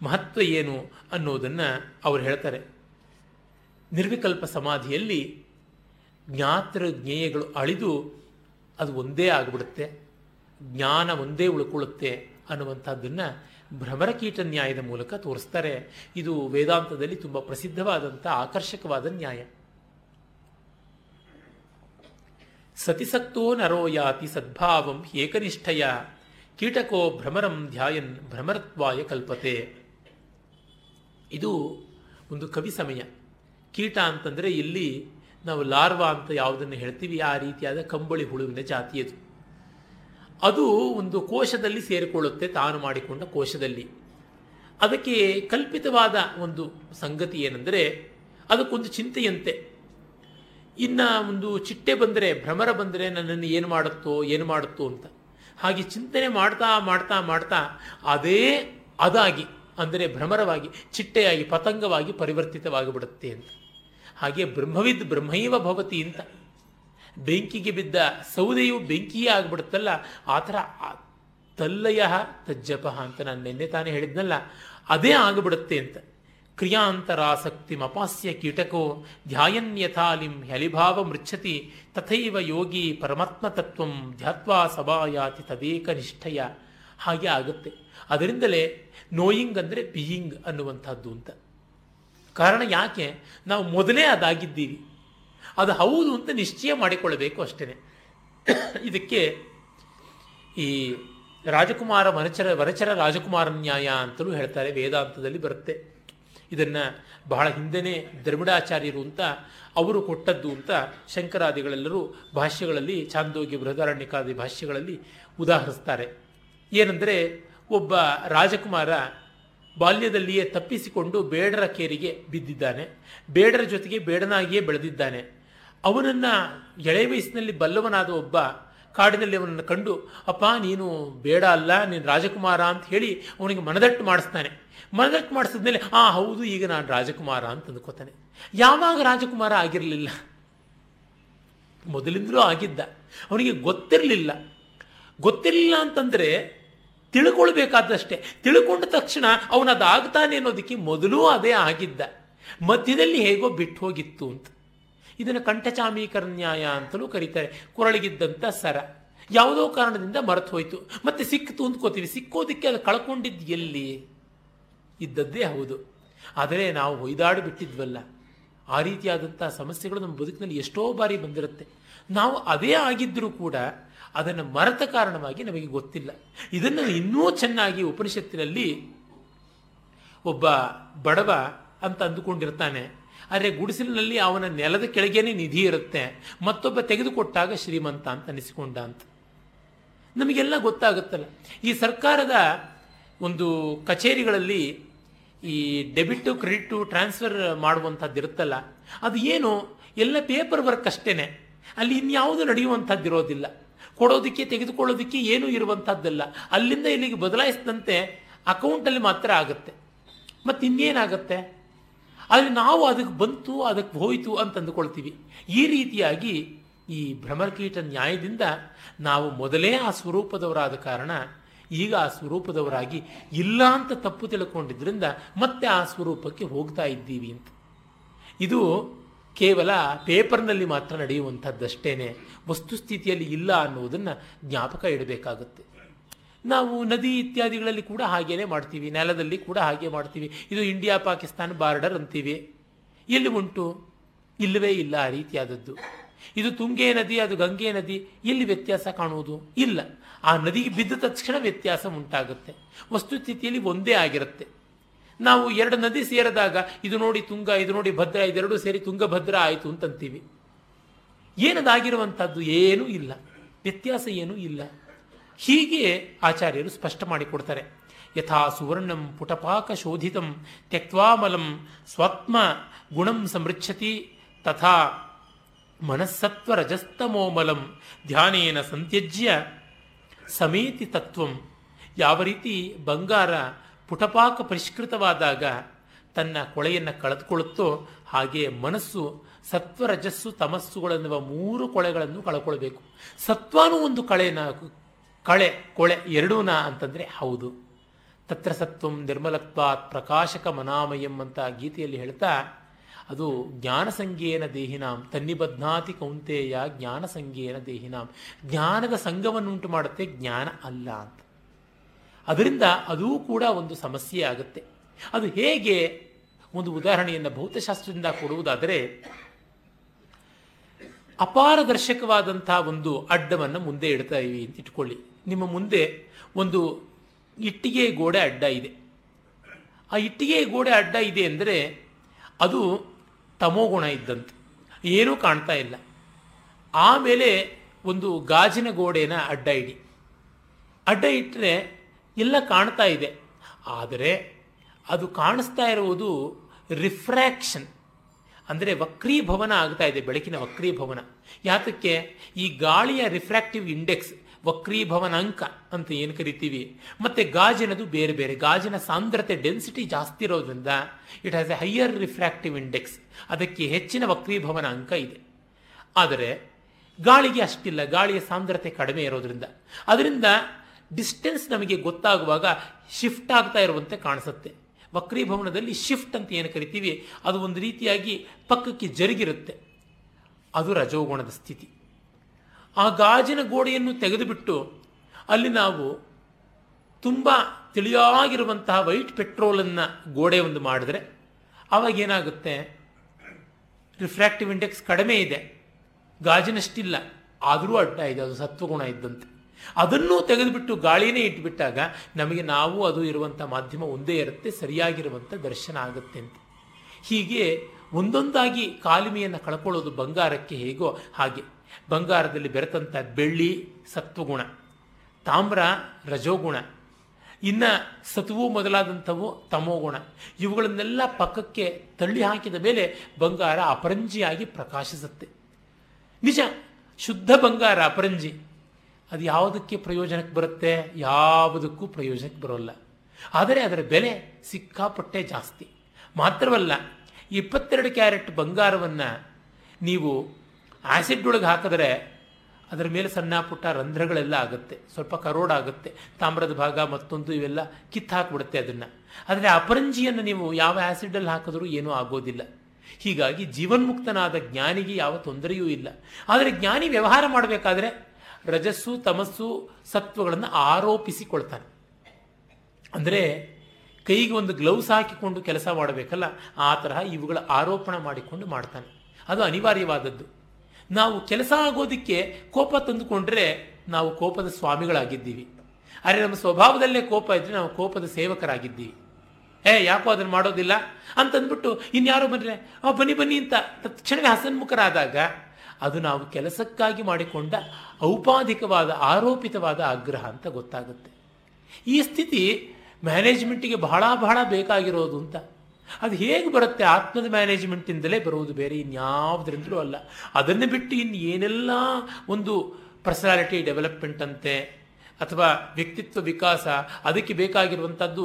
ಮಹತ್ವ ಏನು ಅನ್ನೋದನ್ನು ಅವರು ಹೇಳ್ತಾರೆ. ನಿರ್ವಿಕಲ್ಪ ಸಮಾಧಿಯಲ್ಲಿ ಜ್ಞಾತೃ ಜ್ಞೇಯಗಳು ಅಳಿದು ಅದು ಒಂದೇ ಆಗಿಬಿಡುತ್ತೆ, ಜ್ಞಾನ ಒಂದೇ ಉಳ್ಕೊಳ್ಳುತ್ತೆ ಅನ್ನುವಂಥದ್ದನ್ನು ಭ್ರಮರಕೀಟ ನ್ಯಾಯದ ಮೂಲಕ ತೋರಿಸ್ತಾರೆ. ಇದು ವೇದಾಂತದಲ್ಲಿ ತುಂಬ ಪ್ರಸಿದ್ಧವಾದಂಥ ಆಕರ್ಷಕವಾದ ನ್ಯಾಯ. ಸತಿಸಕ್ತೋ ನರೋ ಯಾತಿ ಸದ್ಭಾವಂ ಏಕನಿಷ್ಠಯ ಕೀಟಕೋ ಭ್ರಮರಂ ಧ್ಯಾಯನ್ ಭ್ರಮರತ್ವಾಯ ಕಲ್ಪತೆ. ಇದು ಒಂದು ಕವಿ ಸಮಯ. ಕೀಟ ಅಂತಂದರೆ ಇಲ್ಲಿ ನಾವು ಲಾರ್ವಾ ಅಂತ ಯಾವುದನ್ನು ಹೇಳ್ತೀವಿ, ಆ ರೀತಿಯಾದ ಕಂಬಳಿ ಹುಳುವಿನ ಜಾತಿಯದು ಅದು ಒಂದು ಕೋಶದಲ್ಲಿ ಸೇರಿಕೊಳ್ಳುತ್ತೆ, ತಾನು ಮಾಡಿಕೊಂಡ ಕೋಶದಲ್ಲಿ. ಅದಕ್ಕೆ ಕಲ್ಪಿತವಾದ ಒಂದು ಸಂಗತಿ ಏನೆಂದರೆ, ಅದಕ್ಕೊಂದು ಚಿಂತೆಯಂತೆ. ಇನ್ನು ಒಂದು ಚಿಟ್ಟೆ ಬಂದರೆ, ಭ್ರಮರ ಬಂದರೆ ನನ್ನನ್ನು ಏನು ಮಾಡುತ್ತೋ ಏನು ಮಾಡುತ್ತೋ ಅಂತ. ಹಾಗೆ ಚಿಂತನೆ ಮಾಡ್ತಾ ಮಾಡ್ತಾ ಮಾಡ್ತಾ ಅದೇ ಅದಾಗಿ, ಅಂದರೆ ಭ್ರಮರವಾಗಿ, ಚಿಟ್ಟೆಯಾಗಿ, ಪತಂಗವಾಗಿ ಪರಿವರ್ತಿತವಾಗಿಬಿಡುತ್ತೆ ಅಂತ. ಹಾಗೆ ಬ್ರಹ್ಮವಿದ್ ಬ್ರಹ್ಮೈವ ಭವತಿ ಅಂತ. ಬೆಂಕಿಗೆ ಬಿದ್ದ ಸೌದೆಯು ಬೆಂಕಿಯೇ ಆಗಿಬಿಡುತ್ತಲ್ಲ, ಆ ಥರ ತಲ್ಲಯ ತಜ್ಜಪ ಅಂತ ನಾನು ನಿನ್ನೆ ತಾನೇ ಹೇಳಿದ್ನಲ್ಲ, ಅದೇ ಆಗಿಬಿಡುತ್ತೆ ಅಂತ. ಕ್ರಿಯಾಂತರಾಸಕ್ತಿ ಅಪಾಸ್ಯ ಕೀಟಕೋ ಧ್ಯಾಯನ್ಯಥಾಲಿಂ ಹಲಿಭಾವ ಮೃಚ್ಛತಿ ತಥೈವ ಯೋಗಿ ಪರಮಾತ್ಮ ತತ್ವಂ ಧ್ಯಾತ್ವಾ ಸಭಾಯಾತಿ ತದೇಕ ನಿಷ್ಠಯ. ಹಾಗೆ ಆಗುತ್ತೆ. ಅದರಿಂದಲೇ ನೋಯಿಂಗ್ ಅಂದರೆ ಬೀಯಿಂಗ್ ಅನ್ನುವಂಥದ್ದು ಅಂತ. ಕಾರಣ ಯಾಕೆ? ನಾವು ಮೊದಲೇ ಅದಾಗಿದ್ದೀವಿ. ಅದು ಹೌದು ಅಂತ ನಿಶ್ಚಯ ಮಾಡಿಕೊಳ್ಳಬೇಕು ಅಷ್ಟೇ ಇದಕ್ಕೆ ಈ ರಾಜಕುಮಾರ ವನಚರ ವನಚರ ರಾಜಕುಮಾರ ನ್ಯಾಯ ಅಂತಲೂ ಹೇಳ್ತಾರೆ. ವೇದಾಂತದಲ್ಲಿ ಬರುತ್ತೆ. ಇದನ್ನು ಬಹಳ ಹಿಂದೆನೇ ದ್ರವಿಡಾಚಾರ್ಯರು ಅಂತ ಅವರು ಕೊಟ್ಟದ್ದು ಅಂತ ಶಂಕರಾದಿಗಳೆಲ್ಲರೂ ಭಾಷ್ಯಗಳಲ್ಲಿ, ಚಾಂದೋಗ್ಯ ಬೃಹದಾರಣ್ಯಕಾದಿ ಭಾಷ್ಯಗಳಲ್ಲಿ ಉದಾಹರಿಸ್ತಾರೆ. ಏನೆಂದರೆ, ಒಬ್ಬ ರಾಜಕುಮಾರ ಬಾಲ್ಯದಲ್ಲಿಯೇ ತಪ್ಪಿಸಿಕೊಂಡು ಬೇಡರ ಕೇರಿಗೆ ಬಿದ್ದಿದ್ದಾನೆ, ಬೇಡರ ಜೊತೆಗೆ ಬೇಡನಾಗಿಯೇ ಬೆಳೆದಿದ್ದಾನೆ. ಅವನನ್ನು ಎಳೆ ವಯಸ್ಸಿನಲ್ಲಿ ಬಲ್ಲವನಾದ ಒಬ್ಬ ಕಾಡಿನಲ್ಲಿ ಅವನನ್ನು ಕಂಡು, ಅಪ್ಪ, ನೀನು ಬೇಡ ಅಲ್ಲ, ನೀನು ರಾಜಕುಮಾರ ಅಂತ ಹೇಳಿ ಅವನಿಗೆ ಮನದಟ್ಟು ಮಾಡಿಸ್ತಾನೆ. ಮನದಟ್ಟು ಮಾಡಿಸಿದ್ಮೇಲೆ ಆ, ಹೌದು, ಈಗ ನಾನು ರಾಜಕುಮಾರ ಅಂತ ಅಂದ್ಕೋತಾನೆ. ಯಾವಾಗ ರಾಜಕುಮಾರ ಆಗಿರಲಿಲ್ಲ? ಮೊದಲಿಂದಲೂ ಆಗಿದ್ದ. ಅವನಿಗೆ ಗೊತ್ತಿರಲಿಲ್ಲ. ಗೊತ್ತಿರಲಿಲ್ಲ ಅಂತಂದರೆ ತಿಳ್ಕೊಳ್ಬೇಕಾದಷ್ಟೇ. ತಿಳ್ಕೊಂಡ ತಕ್ಷಣ ಅವನದಾಗ್ತಾನೆ ಅನ್ನೋದಕ್ಕೆ ಮೊದಲೂ ಅದೇ ಆಗಿದ್ದ. ಮಧ್ಯದಲ್ಲಿ ಹೇಗೋ ಬಿಟ್ಟು ಹೋಗಿತ್ತು ಅಂತ. ಇದನ್ನು ಕಂಠಚಾಮೀಕರ ನ್ಯಾಯ ಅಂತಲೂ ಕರೀತಾರೆ. ಕೊರಳಿಗಿದ್ದಂಥ ಸರ. ಯಾವುದೋ ಕಾರಣದಿಂದ ಮರೆತು ಹೋಯಿತು ಮತ್ತೆ ಸಿಕ್ಕಿತು ಅಂದ್ಕೋತೀವಿ. ಸಿಕ್ಕೋದಕ್ಕೆ ಅದು ಕಳ್ಕೊಂಡಿದ್ದು ಎಲ್ಲಿ? ಇದ್ದದ್ದೇ ಹೌದು. ಆದರೆ ನಾವು ಹೊಯ್ದಾಡು ಬಿಟ್ಟಿದ್ವಲ್ಲ. ಆ ರೀತಿಯಾದಂಥ ಸಮಸ್ಯೆಗಳು ನಮ್ಮ ಬದುಕಿನಲ್ಲಿ ಎಷ್ಟೋ ಬಾರಿ ಬಂದಿರುತ್ತೆ. ನಾವು ಅದೇ ಆಗಿದ್ದರೂ ಕೂಡ ಅದನ್ನು ಮರೆತ ಕಾರಣವಾಗಿ ನಮಗೆ ಗೊತ್ತಿಲ್ಲ. ಇದನ್ನು ಇನ್ನೂ ಚೆನ್ನಾಗಿ ಉಪನಿಷತ್ತಿನಲ್ಲಿ ಒಬ್ಬ ಬಡವ ಅಂತ ಅಂದುಕೊಂಡಿರ್ತಾನೆ. ಆದರೆ ಗುಡಿಸಲಿನಲ್ಲಿ ಅವನ ನೆಲದ ಕೆಳಗೇನೆ ನಿಧಿ ಇರುತ್ತೆ. ಮತ್ತೊಬ್ಬ ತೆಗೆದುಕೊಟ್ಟಾಗ ಶ್ರೀಮಂತ ಅಂತ ಅನಿಸಿಕೊಂಡ ಅಂತ. ನಮಗೆಲ್ಲ ಗೊತ್ತಾಗುತ್ತಲ್ಲ. ಈ ಸರ್ಕಾರದ ಒಂದು ಕಚೇರಿಗಳಲ್ಲಿ ಈ ಡೆಬಿಟು, ಕ್ರೆಡಿಟು ಟ್ರಾನ್ಸ್ಫರ್ ಮಾಡುವಂಥದ್ದು ಇರುತ್ತಲ್ಲ, ಅದು ಏನು? ಎಲ್ಲ ಪೇಪರ್ ವರ್ಕ್ ಅಷ್ಟೇನೆ. ಅಲ್ಲಿ ಇನ್ಯಾವುದು ನಡೆಯುವಂಥದ್ದು ಇರೋದಿಲ್ಲ. ಕೊಡೋದಕ್ಕೆ, ತೆಗೆದುಕೊಳ್ಳೋದಕ್ಕೆ ಏನೂ ಇರುವಂಥದ್ದಲ್ಲ. ಅಲ್ಲಿಂದ ಇಲ್ಲಿಗೆ ಬದಲಾಯಿಸಿದಂತೆ ಅಕೌಂಟಲ್ಲಿ ಮಾತ್ರ ಆಗುತ್ತೆ. ಮತ್ತು ಇನ್ನೇನಾಗುತ್ತೆ ಆದರೆ ನಾವು ಅದಕ್ಕೆ ಬಂತು, ಅದಕ್ಕೆ ಹೋಯಿತು ಅಂತ ಅಂದುಕೊಳ್ತೀವಿ ಈ ರೀತಿಯಾಗಿ ಈ ಭ್ರಮರಕೀಟ ನ್ಯಾಯದಿಂದ ನಾವು ಮೊದಲೇ ಆ ಸ್ವರೂಪದವರಾದ ಕಾರಣ ಈಗ ಆ ಸ್ವರೂಪದವರಾಗಿ ಇಲ್ಲ ಅಂತ ತಪ್ಪು ತಿಳ್ಕೊಂಡಿದ್ದರಿಂದ ಮತ್ತೆ ಆ ಸ್ವರೂಪಕ್ಕೆ ಹೋಗ್ತಾ ಇದ್ದೀವಿ ಅಂತ. ಇದು ಕೇವಲ ಪೇಪರ್ನಲ್ಲಿ ಮಾತ್ರ ನಡೆಯುವಂಥದ್ದಷ್ಟೇನೆ. ವಸ್ತುಸ್ಥಿತಿಯಲ್ಲಿ ಇಲ್ಲ ಅನ್ನುವುದನ್ನು ಜ್ಞಾಪಕ ಇಡಬೇಕಾಗುತ್ತೆ. ನಾವು ನದಿ ಇತ್ಯಾದಿಗಳಲ್ಲಿ ಕೂಡ ಹಾಗೇನೆ ಮಾಡ್ತೀವಿ. ನೆಲದಲ್ಲಿ ಕೂಡ ಹಾಗೆ ಮಾಡ್ತೀವಿ. ಇದು ಇಂಡಿಯಾ ಪಾಕಿಸ್ತಾನ ಬಾರ್ಡರ್ ಅಂತೀವಿ. ಎಲ್ಲಿ ಉಂಟು? ಇಲ್ಲವೇ ಇಲ್ಲ ಆ ರೀತಿಯಾದದ್ದು. ಇದು ತುಂಗೆ ನದಿ, ಅದು ಗಂಗೆ ನದಿ, ಎಲ್ಲಿ ವ್ಯತ್ಯಾಸ ಕಾಣುವುದು? ಇಲ್ಲ. ಆ ನದಿಗೆ ಬಿದ್ದ ತಕ್ಷಣ ವ್ಯತ್ಯಾಸ ಉಂಟಾಗುತ್ತೆ. ವಸ್ತುಸ್ಥಿತಿಯಲ್ಲಿ ಒಂದೇ ಆಗಿರುತ್ತೆ. ನಾವು ಎರಡು ನದಿ ಸೇರಿದಾಗ ಇದು ನೋಡಿ ತುಂಗ, ಇದು ನೋಡಿ ಭದ್ರ, ಇದೆರಡೂ ಸೇರಿ ತುಂಗಭದ್ರ ಆಯಿತು ಅಂತಂತೀವಿ. ಏನದಾಗಿರುವಂಥದ್ದು ಏನೂ ಇಲ್ಲ. ವ್ಯತ್ಯಾಸ ಏನೂ ಇಲ್ಲ. ಹೀಗೆ ಆಚಾರ್ಯರು ಸ್ಪಷ್ಟ ಮಾಡಿಕೊಡ್ತಾರೆ. ಯಥಾ ಸುವರ್ಣಂ ಪುಟಪಾಕ ಶೋಧಿತಂ ತ್ಯಕ್ವಾಮಲಂ ಸ್ವತ್ಮ ಗುಣಂ ಸಮೃಚ್ಛತಿ ತಥಾ ಮನಸ್ಸತ್ವ ರಜಸ್ತಮೋಮಲಂ ಧ್ಯಾನೇನ ಸಂತ್ಯಜ್ಯ ಸಮೇತಿ ತತ್ವಂ. ಯಾವ ರೀತಿ ಬಂಗಾರ ಪುಟಪಾಕ ಪರಿಷ್ಕೃತವಾದಾಗ ತನ್ನ ಕೊಳೆಯನ್ನು ಕಳೆದುಕೊಳ್ಳುತ್ತೋ ಹಾಗೆ ಮನಸ್ಸು, ಸತ್ವ, ರಜಸ್ಸು ತಮಸ್ಸುಗಳೆನ್ನುವ ಮೂರು ಕೊಳೆಗಳನ್ನು ಕಳ್ಕೊಳ್ಬೇಕು. ಸತ್ವಾನು ಒಂದು ಕಳೆನ ಕಳೆ, ಕೊಳೆ ಎರಡೂನ ಅಂತಂದರೆ ಹೌದು. ತತ್ರ ಸತ್ವಂ ನಿರ್ಮಲತ್ವಾತ್ ಪ್ರಕಾಶಕ ಮನಾಮಯಂ ಅಂತ ಗೀತೆಯಲ್ಲಿ ಹೇಳ್ತಾ ಅದು ಜ್ಞಾನ ಸಂಗೇನ ದೇಹಿನಾಂ, ತನ್ನಿಬದ್ನಾತಿ ಕೌಂತೆಯ ಜ್ಞಾನ ಸಂಗೇನ ದೇಹಿನಾಂ. ಜ್ಞಾನದ ಸಂಘವನ್ನುಂಟು ಮಾಡುತ್ತೆ ಜ್ಞಾನ ಅಲ್ಲ ಅಂತ. ಅದರಿಂದ ಅದೂ ಕೂಡ ಒಂದು ಸಮಸ್ಯೆ ಆಗುತ್ತೆ. ಅದು ಹೇಗೆ? ಒಂದು ಉದಾಹರಣೆಯನ್ನು ಭೌತಶಾಸ್ತ್ರದಿಂದ ಕೊಡುವುದಾದರೆ, ಅಪಾರದರ್ಶಕವಾದಂಥ ಒಂದು ಅಡ್ಡವನ್ನು ಮುಂದೆ ಇಡ್ತಾ ಇವಿ ಅಂತ ಇಟ್ಕೊಳ್ಳಿ. ನಿಮ್ಮ ಮುಂದೆ ಒಂದು ಇಟ್ಟಿಗೆ ಗೋಡೆ ಅಡ್ಡ ಇದೆ. ಆ ಇಟ್ಟಿಗೆ ಗೋಡೆ ಅಡ್ಡ ಇದೆ ಅಂದರೆ ಅದು ತಮೋಗುಣ ಇದ್ದಂತೆ. ಏನೂ ಕಾಣ್ತಾ ಇಲ್ಲ. ಆಮೇಲೆ ಒಂದು ಗಾಜಿನ ಗೋಡೆನ ಅಡ್ಡ ಇಡಿ. ಅಡ್ಡ ಇಟ್ಟರೆ ಎಲ್ಲ ಕಾಣ್ತಾ ಇದೆ. ಆದರೆ ಅದು ಕಾಣಿಸ್ತಾ ಇರುವುದು ರಿಫ್ರ್ಯಾಕ್ಷನ್ ಅಂದರೆ ವಕ್ರೀಭವನ ಆಗ್ತಾ ಇದೆ, ಬೆಳಕಿನ ವಕ್ರೀಭವನ. ಯಾತಕ್ಕೆ? ಈ ಗಾಳಿಯ ರಿಫ್ರ್ಯಾಕ್ಟಿವ್ ಇಂಡೆಕ್ಸ್ ವಕ್ರೀಭವನ ಅಂಕ ಅಂತ ಏನು ಕರಿತೀವಿ? ಮತ್ತೆ ಗಾಜಿನದು ಬೇರೆ ಬೇರೆ. ಗಾಜಿನ ಸಾಂದ್ರತೆ ಡೆನ್ಸಿಟಿ ಜಾಸ್ತಿ ಇರೋದ್ರಿಂದ it has a higher refractive index ಅದಕ್ಕೆ ಹೆಚ್ಚಿನ ವಕ್ರೀಭವನ ಅಂಕ ಇದೆ. ಆದರೆ ಗಾಳಿಗೆ ಅಷ್ಟಿಲ್ಲ. ಗಾಳಿಯ ಸಾಂದ್ರತೆ ಕಡಿಮೆ ಇರೋದ್ರಿಂದ. ಅದರಿಂದ ಡಿಸ್ಟೆನ್ಸ್ ನಮಗೆ ಗೊತ್ತಾಗುವಾಗ ಶಿಫ್ಟ್ ಆಗ್ತಾ ಇರುವಂತೆ ಕಾಣಿಸುತ್ತೆ. ವಕ್ರೀಭವನದಲ್ಲಿ ಶಿಫ್ಟ್ ಅಂತ ಏನು ಕರಿತೀವಿ? ಅದು ಒಂದು ರೀತಿಯಾಗಿ ಪಕ್ಕಕ್ಕೆ ಜರುಗಿರುತ್ತೆ. ಅದು ರಜೋಗುಣದ ಸ್ಥಿತಿ. ಆ ಗಾಜಿನ ಗೋಡೆಯನ್ನು ತೆಗೆದುಬಿಟ್ಟು ಅಲ್ಲಿ ನಾವು ತುಂಬ ತಿಳಿಯಾಗಿರುವಂತಹ ವೈಟ್ ಪೆಟ್ರೋಲನ್ನು ಗೋಡೆ ಒಂದು ಮಾಡಿದ್ರೆ ಆವಾಗ ಏನಾಗುತ್ತೆ? ರಿಫ್ರಾಕ್ಟಿವ್ ಇಂಡೆಕ್ಸ್ ಕಡಿಮೆ ಇದೆ. ಗಾಜಿನಷ್ಟಿಲ್ಲ. ಆದರೂ ಅಡ್ಡ ಇದೆ. ಅದು ಸತ್ವಗುಣ ಇದ್ದಂತೆ. ಅದನ್ನು ತೆಗೆದುಬಿಟ್ಟು ಗಾಳಿನೇ ಇಟ್ಬಿಟ್ಟಾಗ ನಮಗೆ ನಾವು ಅದು ಇರುವಂಥ ಮಾಧ್ಯಮ ಒಂದೇ ಇರುತ್ತೆ. ಸರಿಯಾಗಿರುವಂಥ ದರ್ಶನ ಆಗುತ್ತೆ ಅಂತ. ಹೀಗೆ ಒಂದೊಂದಾಗಿ ಕಾಲಿಮೆಯನ್ನು ಕಳ್ಕೊಳ್ಳೋದು ಬಂಗಾರಕ್ಕೆ ಹೇಗೋ ಹಾಗೆ. ಬಂಗಾರದಲ್ಲಿ ಬೆರೆತಂಥ ಬೆಳ್ಳಿ ಸತ್ವಗುಣ, ತಾಮ್ರ ರಜೋಗುಣ, ಇನ್ನು ಸತುವು ಮೊದಲಾದಂಥವು ತಮೋಗುಣ. ಇವುಗಳನ್ನೆಲ್ಲ ಪಕ್ಕಕ್ಕೆ ತಳ್ಳಿ ಹಾಕಿದ ಮೇಲೆ ಬಂಗಾರ ಅಪರಂಜಿಯಾಗಿ ಪ್ರಕಾಶಿಸುತ್ತೆ. ನಿಜ, ಶುದ್ಧ ಬಂಗಾರ, ಅಪರಂಜಿ, ಅದು ಯಾವುದಕ್ಕೆ ಪ್ರಯೋಜನಕ್ಕೆ ಬರುತ್ತೆ? ಯಾವುದಕ್ಕೂ ಪ್ರಯೋಜನಕ್ಕೆ ಬರೋಲ್ಲ. ಆದರೆ ಅದರ ಬೆಲೆ ಸಿಕ್ಕಾಪಟ್ಟೆ ಜಾಸ್ತಿ. ಮಾತ್ರವಲ್ಲ, ಇಪ್ಪತ್ತೆರಡು ಕ್ಯಾರೆಟ್ ಬಂಗಾರವನ್ನು ನೀವು ಆ್ಯಸಿಡ್ ಒಳಗೆ ಹಾಕಿದ್ರೆ ಅದರ ಮೇಲೆ ಸಣ್ಣ ಪುಟ್ಟ ರಂಧ್ರಗಳೆಲ್ಲ ಆಗುತ್ತೆ. ಸ್ವಲ್ಪ ಕರೋಡಾಗುತ್ತೆ ತಾಮ್ರದ ಭಾಗ ಮತ್ತೊಂದು ಇವೆಲ್ಲ ಕಿತ್ತು ಹಾಕಿಬಿಡುತ್ತೆ ಅದನ್ನು. ಆದರೆ ಅಪರಂಜಿಯನ್ನು ನೀವು ಯಾವ ಆ್ಯಸಿಡಲ್ಲಿ ಹಾಕಿದ್ರೂ ಏನೂ ಆಗೋದಿಲ್ಲ. ಹೀಗಾಗಿ ಜೀವನ್ಮುಕ್ತನಾದ ಜ್ಞಾನಿಗೆ ಯಾವ ತೊಂದರೆಯೂ ಇಲ್ಲ. ಆದರೆ ಜ್ಞಾನಿ ವ್ಯವಹಾರ ಮಾಡಬೇಕಾದ್ರೆ ರಜಸ್ಸು, ತಮಸ್ಸು, ಸತ್ವಗಳನ್ನು ಆರೋಪಿಸಿಕೊಳ್ತಾನೆ. ಅಂದರೆ ಕೈಗೆ ಒಂದು ಗ್ಲೌಸ್ ಹಾಕಿಕೊಂಡು ಕೆಲಸ ಮಾಡಬೇಕಲ್ಲ, ಆ ತರಹ ಇವುಗಳ ಆರೋಪಣ ಮಾಡಿಕೊಂಡು ಮಾಡ್ತಾನೆ. ಅದು ಅನಿವಾರ್ಯವಾದದ್ದು. ನಾವು ಕೆಲಸ ಆಗೋದಕ್ಕೆ ಕೋಪ ತಂದುಕೊಂಡ್ರೆ ನಾವು ಕೋಪದ ಸ್ವಾಮಿಗಳಾಗಿದ್ದೀವಿ. ಅರೆ, ನಮ್ಮ ಸ್ವಭಾವದಲ್ಲೇ ಕೋಪ ಇದ್ದರೆ ನಾವು ಕೋಪದ ಸೇವಕರಾಗಿದ್ದೀವಿ. ಏ, ಯಾಕೋ ಅದನ್ನು ಮಾಡೋದಿಲ್ಲ? ಅಂತಂದ್ಬಿಟ್ಟು ಇನ್ಯಾರೋ ಬಂದರೆ, ಆ, ಬನ್ನಿ ಬನ್ನಿ ಅಂತ ತಕ್ಷಣವೇ ಹಸನ್ಮುಖರಾದಾಗ ಅದು ನಾವು ಕೆಲಸಕ್ಕಾಗಿ ಮಾಡಿಕೊಂಡ ಔಪಾಧಿಕವಾದ, ಆರೋಪಿತವಾದ ಆಗ್ರಹ ಅಂತ ಗೊತ್ತಾಗುತ್ತೆ. ಈ ಸ್ಥಿತಿ ಮ್ಯಾನೇಜ್ಮೆಂಟಿಗೆ ಬಹಳ ಬಹಳ ಬೇಕಾಗಿರೋದು ಅಂತ ಅದು ಹೇಗೆ ಬರುತ್ತೆ ಆತ್ಮದ ಮ್ಯಾನೇಜ್ಮೆಂಟಿಂದಲೇ ಬರುವುದು ಬೇರೆ ಇನ್ಯಾವುದರಿಂದಲೂ ಅಲ್ಲ. ಅದನ್ನು ಬಿಟ್ಟು ಇನ್ನು ಏನೆಲ್ಲ ಒಂದು ಪರ್ಸನಾಲಿಟಿ ಡೆವಲಪ್ಮೆಂಟ್ ಅಂತೆ, ಅಥವಾ ವ್ಯಕ್ತಿತ್ವ ವಿಕಾಸ, ಅದಕ್ಕೆ ಬೇಕಾಗಿರುವಂಥದ್ದು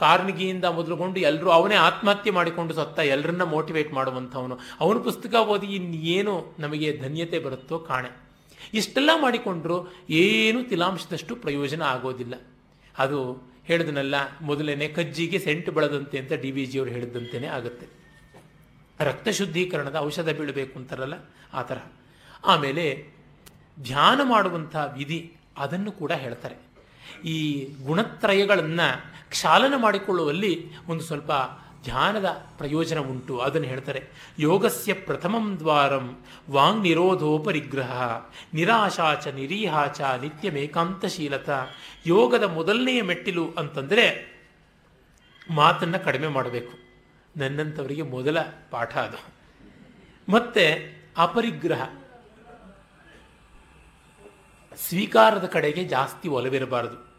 ಕಾರ್ನಿಗಿಯಿಂದ ಮೊದಲುಗೊಂಡು ಎಲ್ಲರೂ ಅವನೇ ಆತ್ಮಹತ್ಯೆ ಮಾಡಿಕೊಂಡು ಸತ್ತ ಎಲ್ಲರನ್ನ ಮೋಟಿವೇಟ್ ಮಾಡುವಂಥವನು. ಅವನ ಪುಸ್ತಕ ಓದಿ ಇನ್ನೇನು ನಮಗೆ ಧನ್ಯತೆ ಬರುತ್ತೋ ಕಾಣೆ. ಇಷ್ಟೆಲ್ಲ ಮಾಡಿಕೊಂಡ್ರು ಏನು ತಿಲಾಂಶದಷ್ಟು ಪ್ರಯೋಜನ ಆಗೋದಿಲ್ಲ. ಅದು ಹೇಳಿದನಲ್ಲ, ಮೊದಲನೇ ಕಜ್ಜಿಗೆ ಸೆಂಟ್ ಬಳದಂತೆ ಅಂತ ಡಿ ವಿ ಜಿಯವರು ಹೇಳಿದಂತೆಯೇ ಆಗುತ್ತೆ. ರಕ್ತ ಶುದ್ಧೀಕರಣದ ಔಷಧ ಬೀಳಬೇಕು ಅಂತಾರಲ್ಲ, ಆ ಥರ. ಆಮೇಲೆ ಧ್ಯಾನ ಮಾಡುವಂಥ ವಿಧಿ ಅದನ್ನು ಕೂಡ ಹೇಳ್ತಾರೆ. ಈ ಗುಣತ್ರಯಗಳನ್ನು ಕ್ಷಾಲನ ಮಾಡಿಕೊಳ್ಳುವಲ್ಲಿ ಒಂದು ಸ್ವಲ್ಪ ಧ್ಯಾನದ ಪ್ರಯೋಜನ ಉಂಟು. ಅದನ್ನು ಹೇಳ್ತಾರೆ, ಯೋಗಸ್ಯ ಪ್ರಥಮಂ ದ್ವಾರಂ ವಾಂಗ್ ನಿರೋಧೋಪರಿಗ್ರಹ ನಿರಾಶಾಚ ನಿರೀಹಾಚ ನಿತ್ಯಮೇಕಾಂತಶೀಲತ. ಯೋಗದ ಮೊದಲನೆಯ ಮೆಟ್ಟಿಲು ಅಂತಂದರೆ ಮಾತನ್ನು ಕಡಿಮೆ ಮಾಡಬೇಕು. ನನ್ನಂಥವರಿಗೆ ಮೊದಲ ಪಾಠ ಅದು. ಮತ್ತೆ ಅಪರಿಗ್ರಹ. ಸ್ವೀಕಾರದ ಕಡೆಗೆ ಜಾಸ್ತಿ ಒಲವಿರಬಾರದು.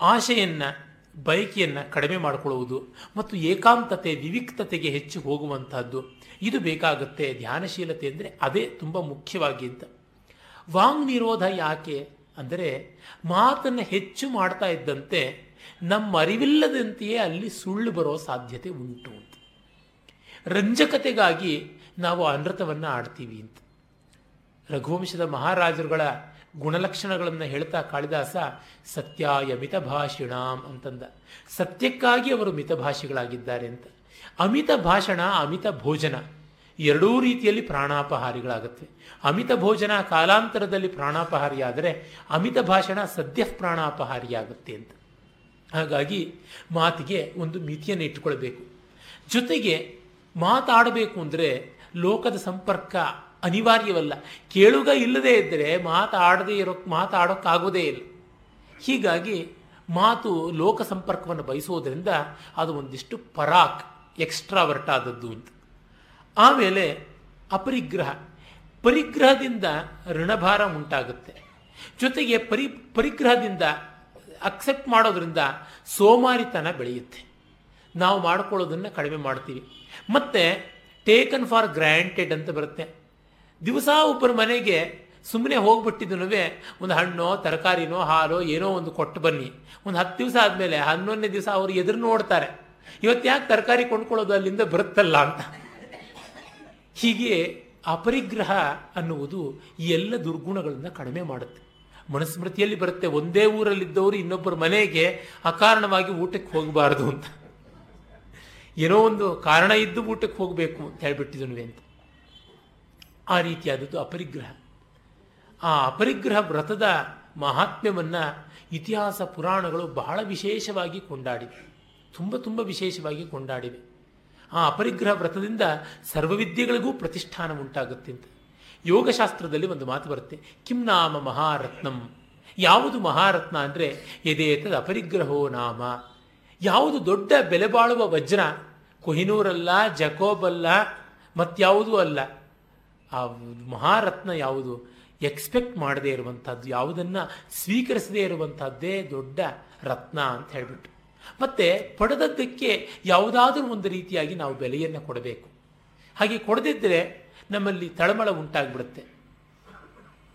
ಆಶೆಯನ್ನು ಬಯಕೆಯನ್ನು ಕಡಿಮೆ ಮಾಡಿಕೊಳ್ಳುವುದು ಮತ್ತು ಏಕಾಂತತೆ, ವಿವಿಕ್ತತೆಗೆ ಹೆಚ್ಚು ಹೋಗುವಂತಹದ್ದು. ಇದು ಬೇಕಾಗುತ್ತೆ ಧ್ಯಾನಶೀಲತೆ ಅಂದರೆ ಅದೇ ತುಂಬ ಮುಖ್ಯವಾಗಿ ಅಂತ. ವಾಂಗ್ ನಿರೋಧ ಯಾಕೆ ಅಂದರೆ ಮಾತನ್ನು ಹೆಚ್ಚು ಮಾಡ್ತಾ ಇದ್ದಂತೆ ನಮ್ಮ ಅರಿವಿಲ್ಲದಂತೆಯೇ ಅಲ್ಲಿ ಸುಳ್ಳು ಬರೋ ಸಾಧ್ಯತೆ ಉಂಟು ಅಂತ. ರಂಜಕತೆಗಾಗಿ ನಾವು ಅನೃತವನ್ನು ಆಡ್ತೀವಿ ಅಂತ. ರಘುವಂಶದ ಮಹಾರಾಜರುಗಳ ಗುಣಲಕ್ಷಣಗಳನ್ನು ಹೇಳ್ತಾ ಕಾಳಿದಾಸ, ಸತ್ಯಾಯ ಮಿತಭಾಷಿಣಾಂ ಅಂತಂದ. ಸತ್ಯಕ್ಕಾಗಿ ಅವರು ಮಿತಭಾಷಿಗಳಾಗಿದ್ದಾರೆ ಅಂತ. ಅಮಿತ ಭಾಷಣ, ಅಮಿತ ಭೋಜನ ಎರಡೂ ರೀತಿಯಲ್ಲಿ ಪ್ರಾಣಾಪಹಾರಿಗಳಾಗುತ್ತೆ. ಅಮಿತ ಭೋಜನ ಕಾಲಾಂತರದಲ್ಲಿ ಪ್ರಾಣಾಪಹಾರಿಯಾದರೆ ಅಮಿತ ಭಾಷಣ ಸದ್ಯ ಪ್ರಾಣಾಪಹಾರಿಯಾಗುತ್ತೆ ಅಂತ. ಹಾಗಾಗಿ ಮಾತಿಗೆ ಒಂದು ಮಿತಿಯನ್ನು ಇಟ್ಟುಕೊಳ್ಬೇಕು. ಜೊತೆಗೆ ಮಾತಾಡಬೇಕು ಅಂದರೆ ಲೋಕದ ಸಂಪರ್ಕ ಅನಿವಾರ್ಯವಲ್ಲ. ಕೇಳುಗ ಇಲ್ಲದೇ ಇದ್ದರೆ ಮಾತಾಡದೇ ಇರೋ ಮಾತಾಡೋಕ್ಕಾಗೋದೇ ಇಲ್ಲ. ಹೀಗಾಗಿ ಮಾತು ಲೋಕ ಸಂಪರ್ಕವನ್ನು ಬಯಸೋದರಿಂದ ಅದು ಒಂದಿಷ್ಟು ಪರಾಕ್, ಎಕ್ಸ್ಟ್ರಾವರ್ಟ್ ಆದದ್ದು ಅಂತ. ಆಮೇಲೆ ಅಪರಿಗ್ರಹ. ಪರಿಗ್ರಹದಿಂದ ಋಣಭಾರ ಉಂಟಾಗುತ್ತೆ. ಜೊತೆಗೆ ಪರಿ ಪರಿಗ್ರಹದಿಂದ ಅಕ್ಸೆಪ್ಟ್ ಮಾಡೋದ್ರಿಂದ ಸೋಮಾರಿತನ ಬೆಳೆಯುತ್ತೆ. ನಾವು ಮಾಡ್ಕೊಳ್ಳೋದನ್ನು ಕಡಿಮೆ ಮಾಡ್ತೀವಿ. ಮತ್ತು ಟೇಕನ್ ಫಾರ್ ಗ್ರ್ಯಾಂಟೆಡ್ ಅಂತ ಬರುತ್ತೆ. ದಿವಸ ಒಬ್ಬರ ಮನೆಗೆ ಸುಮ್ಮನೆ ಹೋಗ್ಬಿಟ್ಟಿದ್ದನು ಒಂದು ಹಣ್ಣೋ, ತರಕಾರಿನೋ, ಹಾಲೋ, ಏನೋ ಒಂದು ಕೊಟ್ಟು ಬನ್ನಿ. ಒಂದು ಹತ್ತು ದಿವಸ ಆದಮೇಲೆ ಹನ್ನೊಂದನೇ ದಿವಸ ಅವರು ಎದುರು ನೋಡ್ತಾರೆ. ಇವತ್ತು ಯಾಕೆ ತರಕಾರಿ ಕೊಂಡ್ಕೊಳ್ಳೋದು ಅಲ್ಲಿಂದ ಬರುತ್ತಲ್ಲ ಅಂತ. ಹೀಗೆ ಅಪರಿಗ್ರಹ ಅನ್ನುವುದು ಈ ಎಲ್ಲ ದುರ್ಗುಣಗಳನ್ನು ಕಡಿಮೆ ಮಾಡುತ್ತೆ. ಮನುಸ್ಮೃತಿಯಲ್ಲಿ ಬರುತ್ತೆ, ಒಂದೇ ಊರಲ್ಲಿದ್ದವರು ಇನ್ನೊಬ್ಬರ ಮನೆಗೆ ಅಕಾರಣವಾಗಿ ಊಟಕ್ಕೆ ಹೋಗಬಾರದು ಅಂತ. ಏನೋ ಒಂದು ಕಾರಣ ಇದ್ದು ಊಟಕ್ಕೆ ಹೋಗಬೇಕು ಅಂತ ಹೇಳ್ಬಿಟ್ಟಿದನು ಅಂತ. ಆ ರೀತಿಯಾದದ್ದು ಅಪರಿಗ್ರಹ. ಆ ಅಪರಿಗ್ರಹ ವ್ರತದ ಮಹಾತ್ಮ್ಯವನ್ನು ಇತಿಹಾಸ ಪುರಾಣಗಳು ಬಹಳ ವಿಶೇಷವಾಗಿ ಕೊಂಡಾಡಿವೆ. ತುಂಬ ತುಂಬ ವಿಶೇಷವಾಗಿ ಕೊಂಡಾಡಿವೆ. ಆ ಅಪರಿಗ್ರಹ ವ್ರತದಿಂದ ಸರ್ವವಿದ್ಯೆಗಳಿಗೂ ಪ್ರತಿಷ್ಠಾನ ಉಂಟಾಗುತ್ತೆ ಅಂತ. ಯೋಗಶಾಸ್ತ್ರದಲ್ಲಿ ಒಂದು ಮಾತು ಬರುತ್ತೆ, ಕಿಂ ನಾಮ ಮಹಾರತ್ನಂ. ಯಾವುದು ಮಹಾರತ್ನ ಅಂದರೆ ಎದೇತದ ಅಪರಿಗ್ರಹೋ ನಾಮ. ಯಾವುದು ದೊಡ್ಡ ಬೆಲೆ ಬಾಳುವ ವಜ್ರ, ಕೊಹಿನೂರಲ್ಲ, ಜಕೋಬಲ್ಲ ಮತ್ಯಾವುದೂ ಅಲ್ಲ. ಆ ಮಹಾರತ್ನ ಯಾವುದು? ಎಕ್ಸ್ಪೆಕ್ಟ್ ಮಾಡದೇ ಇರುವಂಥದ್ದು ಯಾವುದನ್ನು ಸ್ವೀಕರಿಸದೇ ಇರುವಂಥದ್ದೇ ದೊಡ್ಡ ರತ್ನ ಅಂತ ಹೇಳಿಬಿಟ್ಟು. ಮತ್ತೆ ಪಡೆದದ್ದಕ್ಕೆ ಯಾವುದಾದ್ರೂ ಒಂದು ರೀತಿಯಾಗಿ ನಾವು ಬೆಲೆಯನ್ನು ಕೊಡಬೇಕು. ಹಾಗೆ ಕೊಡದಿದ್ದರೆ ನಮ್ಮಲ್ಲಿ ತಳಮಳ ಉಂಟಾಗ್ಬಿಡುತ್ತೆ.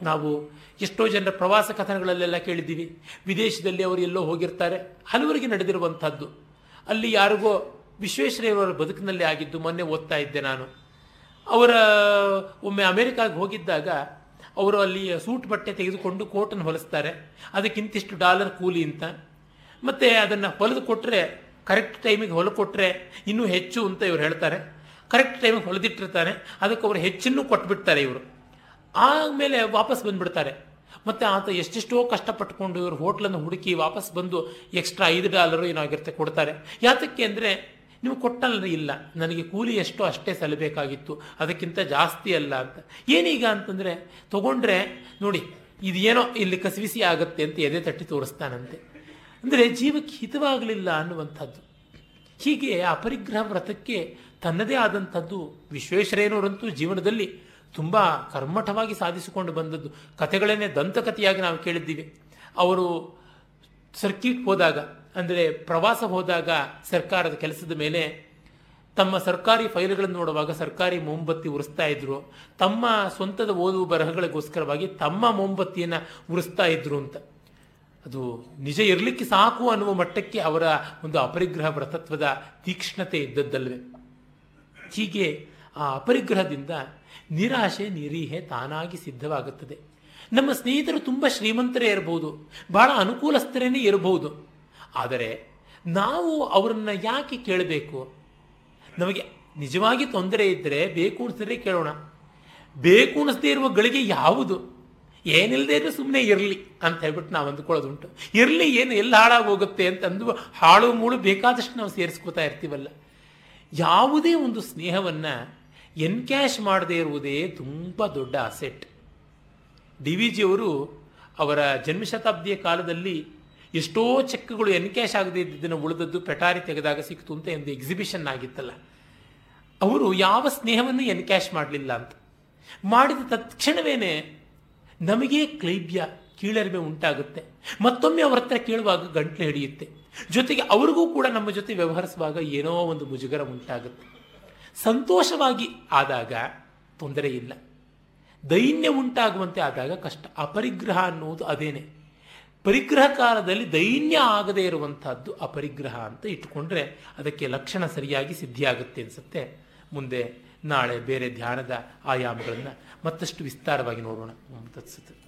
ನಾವು ಎಷ್ಟೋ ಜನರ ಪ್ರವಾಸ ಕಥನಗಳಲ್ಲೆಲ್ಲ ಕೇಳಿದ್ದೀವಿ. ವಿದೇಶದಲ್ಲಿ ಅವರು ಎಲ್ಲೋ ಹೋಗಿರ್ತಾರೆ. ಹಲವರಿಗೆ ನಡೆದಿರುವಂಥದ್ದು ಅಲ್ಲಿ ಯಾರಿಗೋ ವಿಶ್ವೇಶ್ವರಯ್ಯವರ ಬದುಕಿನಲ್ಲಿ ಆಗಿದ್ದು ಮೊನ್ನೆ ಓದ್ತಾ ಇದ್ದೆ ನಾನು. ಅವರ, ಒಮ್ಮೆ ಅಮೆರಿಕಾಗೆ ಹೋಗಿದ್ದಾಗ ಅವರು ಅಲ್ಲಿ ಸೂಟ್ ಬಟ್ಟೆ ತೆಗೆದುಕೊಂಡು ಕೋಟನ್ನು ಹೊಲಿಸ್ತಾರೆ. ಅದಕ್ಕಿಂತಿಷ್ಟು ಡಾಲರ್ ಕೂಲಿ ಅಂತ. ಮತ್ತು ಅದನ್ನು ಹೊಲಿದು ಕೊಟ್ಟರೆ ಕರೆಕ್ಟ್ ಟೈಮಿಗೆ ಹೊಲ ಕೊಟ್ಟರೆ ಇನ್ನೂ ಹೆಚ್ಚು ಅಂತ ಇವರು ಹೇಳ್ತಾರೆ. ಕರೆಕ್ಟ್ ಟೈಮಿಗೆ ಹೊಲಿದಿಟ್ಟಿರ್ತಾನೆ. ಅದಕ್ಕೆ ಅವರು ಹೆಚ್ಚನ್ನು ಕೊಟ್ಬಿಡ್ತಾರೆ ಇವರು. ಆಮೇಲೆ ವಾಪಸ್ ಬಂದ್ಬಿಡ್ತಾರೆ. ಮತ್ತು ಆತ ಎಷ್ಟೆಷ್ಟೋ ಕಷ್ಟಪಟ್ಟುಕೊಂಡು ಇವರು ಹೋಟ್ಲನ್ನು ಹುಡುಕಿ ವಾಪಸ್ ಬಂದು ಎಕ್ಸ್ಟ್ರಾ ಐದು ಡಾಲರು ಏನಾಗಿರುತ್ತೆ ಕೊಡ್ತಾರೆ. ಯಾತಕ್ಕೆ ಅಂದರೆ ನೀವು ಕೊಟ್ಟಲ್ಲ ಇಲ್ಲ. ನನಗೆ ಕೂಲಿ ಎಷ್ಟೋ ಅಷ್ಟೇ ಸಲ್ಲಬೇಕಾಗಿತ್ತು ಅದಕ್ಕಿಂತ ಜಾಸ್ತಿ ಅಲ್ಲ ಅಂತ. ಏನೀಗ ಅಂತಂದರೆ, ತಗೊಂಡ್ರೆ, ನೋಡಿ, ಇದೇನೋ ಇಲ್ಲಿ ಕಸಿವಿಸಿ ಆಗುತ್ತೆ ಅಂತ ಎದೆ ತಟ್ಟಿ ತೋರಿಸ್ತಾನಂತೆ. ಅಂದರೆ ಜೀವಕ್ಕೆ ಹಿತವಾಗಲಿಲ್ಲ ಅನ್ನುವಂಥದ್ದು. ಹೀಗೆ ಅಪರಿಗ್ರಹ ವ್ರತಕ್ಕೆ ತನ್ನದೇ ಆದಂಥದ್ದು ವಿಶ್ವೇಶ್ವರಯ್ಯನವರಂತೂ ಜೀವನದಲ್ಲಿ ತುಂಬ ಕರ್ಮಠವಾಗಿ ಸಾಧಿಸಿಕೊಂಡು ಬಂದದ್ದು. ಕಥೆಗಳನ್ನೇ ದಂತಕಥೆಯಾಗಿ ನಾವು ಕೇಳಿದ್ದೀವಿ. ಅವರು ಸರ್ಕಿಟ್ ಹೋದಾಗ ಅಂದರೆ ಪ್ರವಾಸ ಹೋದಾಗ ಸರ್ಕಾರದ ಕೆಲಸದ ಮೇಲೆ ತಮ್ಮ ಸರ್ಕಾರಿ ಫೈಲ್ಗಳನ್ನು ನೋಡುವಾಗ ಸರ್ಕಾರಿ ಮೊಂಬತ್ತಿ ಉರಿಸ್ತಾ ಇದ್ರು. ತಮ್ಮ ಸ್ವಂತದ ಓದು ಬರಹಗಳಿಗೋಸ್ಕರವಾಗಿ ತಮ್ಮ ಮೊಂಬತ್ತಿಯನ್ನು ಉರಿಸ್ತಾ ಇದ್ರು ಅಂತ. ಅದು ನಿಜ ಇರಲಿಕ್ಕೆ ಸಾಕು ಅನ್ನುವ ಮಟ್ಟಕ್ಕೆ ಅವರ ಒಂದು ಅಪರಿಗ್ರಹ ವ್ರತತ್ವದ ತೀಕ್ಷ್ಣತೆ ಇದ್ದದ್ದಲ್ವೇ. ಹೀಗೆ ಆ ಅಪರಿಗ್ರಹದಿಂದ ನಿರಾಶೆ, ನಿರೀಹೆ ತಾನಾಗಿ ಸಿದ್ಧವಾಗುತ್ತದೆ. ನಮ್ಮ ಸ್ನೇಹಿತರು ತುಂಬ ಶ್ರೀಮಂತರೇ ಇರಬಹುದು ಬಹಳ ಅನುಕೂಲಸ್ಥರೇನೇ ಇರಬಹುದು ಆದರೆ ನಾವು ಅವರನ್ನು ಯಾಕೆ ಕೇಳಬೇಕು? ನಮಗೆ ನಿಜವಾಗಿ ತೊಂದರೆ ಇದ್ದರೆ ಬೇಕು ಅನಿಸಿದ್ರೆ ಕೇಳೋಣ. ಬೇಕು ಅನಿಸದೇ ಇರುವ ಗಳಿಗೆ ಯಾವುದು? ಏನಿಲ್ಲದೆ ಇದ್ರೆ ಸುಮ್ಮನೆ ಇರಲಿ ಅಂತ ಹೇಳ್ಬಿಟ್ಟು ನಾವು ಅಂದ್ಕೊಳ್ಳೋದುಂಟು. ಇರಲಿ ಏನು, ಎಲ್ಲಿ ಹಾಳಾಗೋಗುತ್ತೆ ಅಂತ ಅಂದು ಹಾಳು ಮೂಳು ಬೇಕಾದಷ್ಟು ನಾವು ಸೇರಿಸ್ಕೋತಾ ಇರ್ತೀವಲ್ಲ. ಯಾವುದೇ ಒಂದು ಸ್ನೇಹವನ್ನು ಎನ್ಕ್ಯಾಶ್ ಮಾಡದೇ ಇರುವುದೇ ತುಂಬ ದೊಡ್ಡ ಅಸೆಟ್. ಡಿ ವಿ ಜಿಯವರು ಅವರ ಜನ್ಮಶತಾಬ್ದಿಯ ಕಾಲದಲ್ಲಿ ಎಷ್ಟೋ ಚೆಕ್ಗಳು ಎನ್ಕ್ಯಾಶ್ ಆಗದೇ ಇದ್ದಿದ್ದನ್ನು ಉಳಿದದ್ದು ಪೆಟಾರಿ ತೆಗೆದಾಗ ಸಿಕ್ತು ಅಂತ ಒಂದು ಎಕ್ಸಿಬಿಷನ್ ಆಗಿತ್ತಲ್ಲ. ಅವರು ಯಾವ ಸ್ನೇಹವನ್ನು ಎನ್ಕ್ಯಾಶ್ ಮಾಡಲಿಲ್ಲ ಅಂತ. ಮಾಡಿದ ತತ್ಕ್ಷಣವೇನೆ ನಮಗೆ ಕ್ಲೈಬ್ಯ ಕೀಳರಿಮೆ ಉಂಟಾಗುತ್ತೆ. ಮತ್ತೊಮ್ಮೆ ಅವರ ಹತ್ರ ಕೇಳುವಾಗ ಗಂಟ್ಲು ಹಿಡಿಯುತ್ತೆ. ಜೊತೆಗೆ ಅವ್ರಿಗೂ ಕೂಡ ನಮ್ಮ ಜೊತೆ ವ್ಯವಹರಿಸುವಾಗ ಏನೋ ಒಂದು ಮುಜುಗರ ಉಂಟಾಗುತ್ತೆ. ಸಂತೋಷವಾಗಿ ಆದಾಗ ತೊಂದರೆ ಇಲ್ಲ. ದೈನ್ಯ ಉಂಟಾಗುವಂತೆ ಆದಾಗ ಕಷ್ಟ. ಅಪರಿಗ್ರಹ ಅನ್ನುವುದು ಅದೇನೆ. ಪರಿಗ್ರಹ ಕಾಲದಲ್ಲಿ ದೈನ್ಯ ಆಗದೇ ಇರುವಂತಹದ್ದು ಅಪರಿಗ್ರಹ ಅಂತ ಇಟ್ಟುಕೊಂಡ್ರೆ ಅದಕ್ಕೆ ಲಕ್ಷಣ ಸರಿಯಾಗಿ ಸಿದ್ಧಿಯಾಗುತ್ತೆ ಅನಿಸುತ್ತೆ. ಮುಂದೆ ನಾಳೆ ಬೇರೆ ಧ್ಯಾನದ ಆಯಾಮಗಳನ್ನು ಮತ್ತಷ್ಟು ವಿಸ್ತಾರವಾಗಿ ನೋಡೋಣ. ತತ್ಸುತ್ತೆ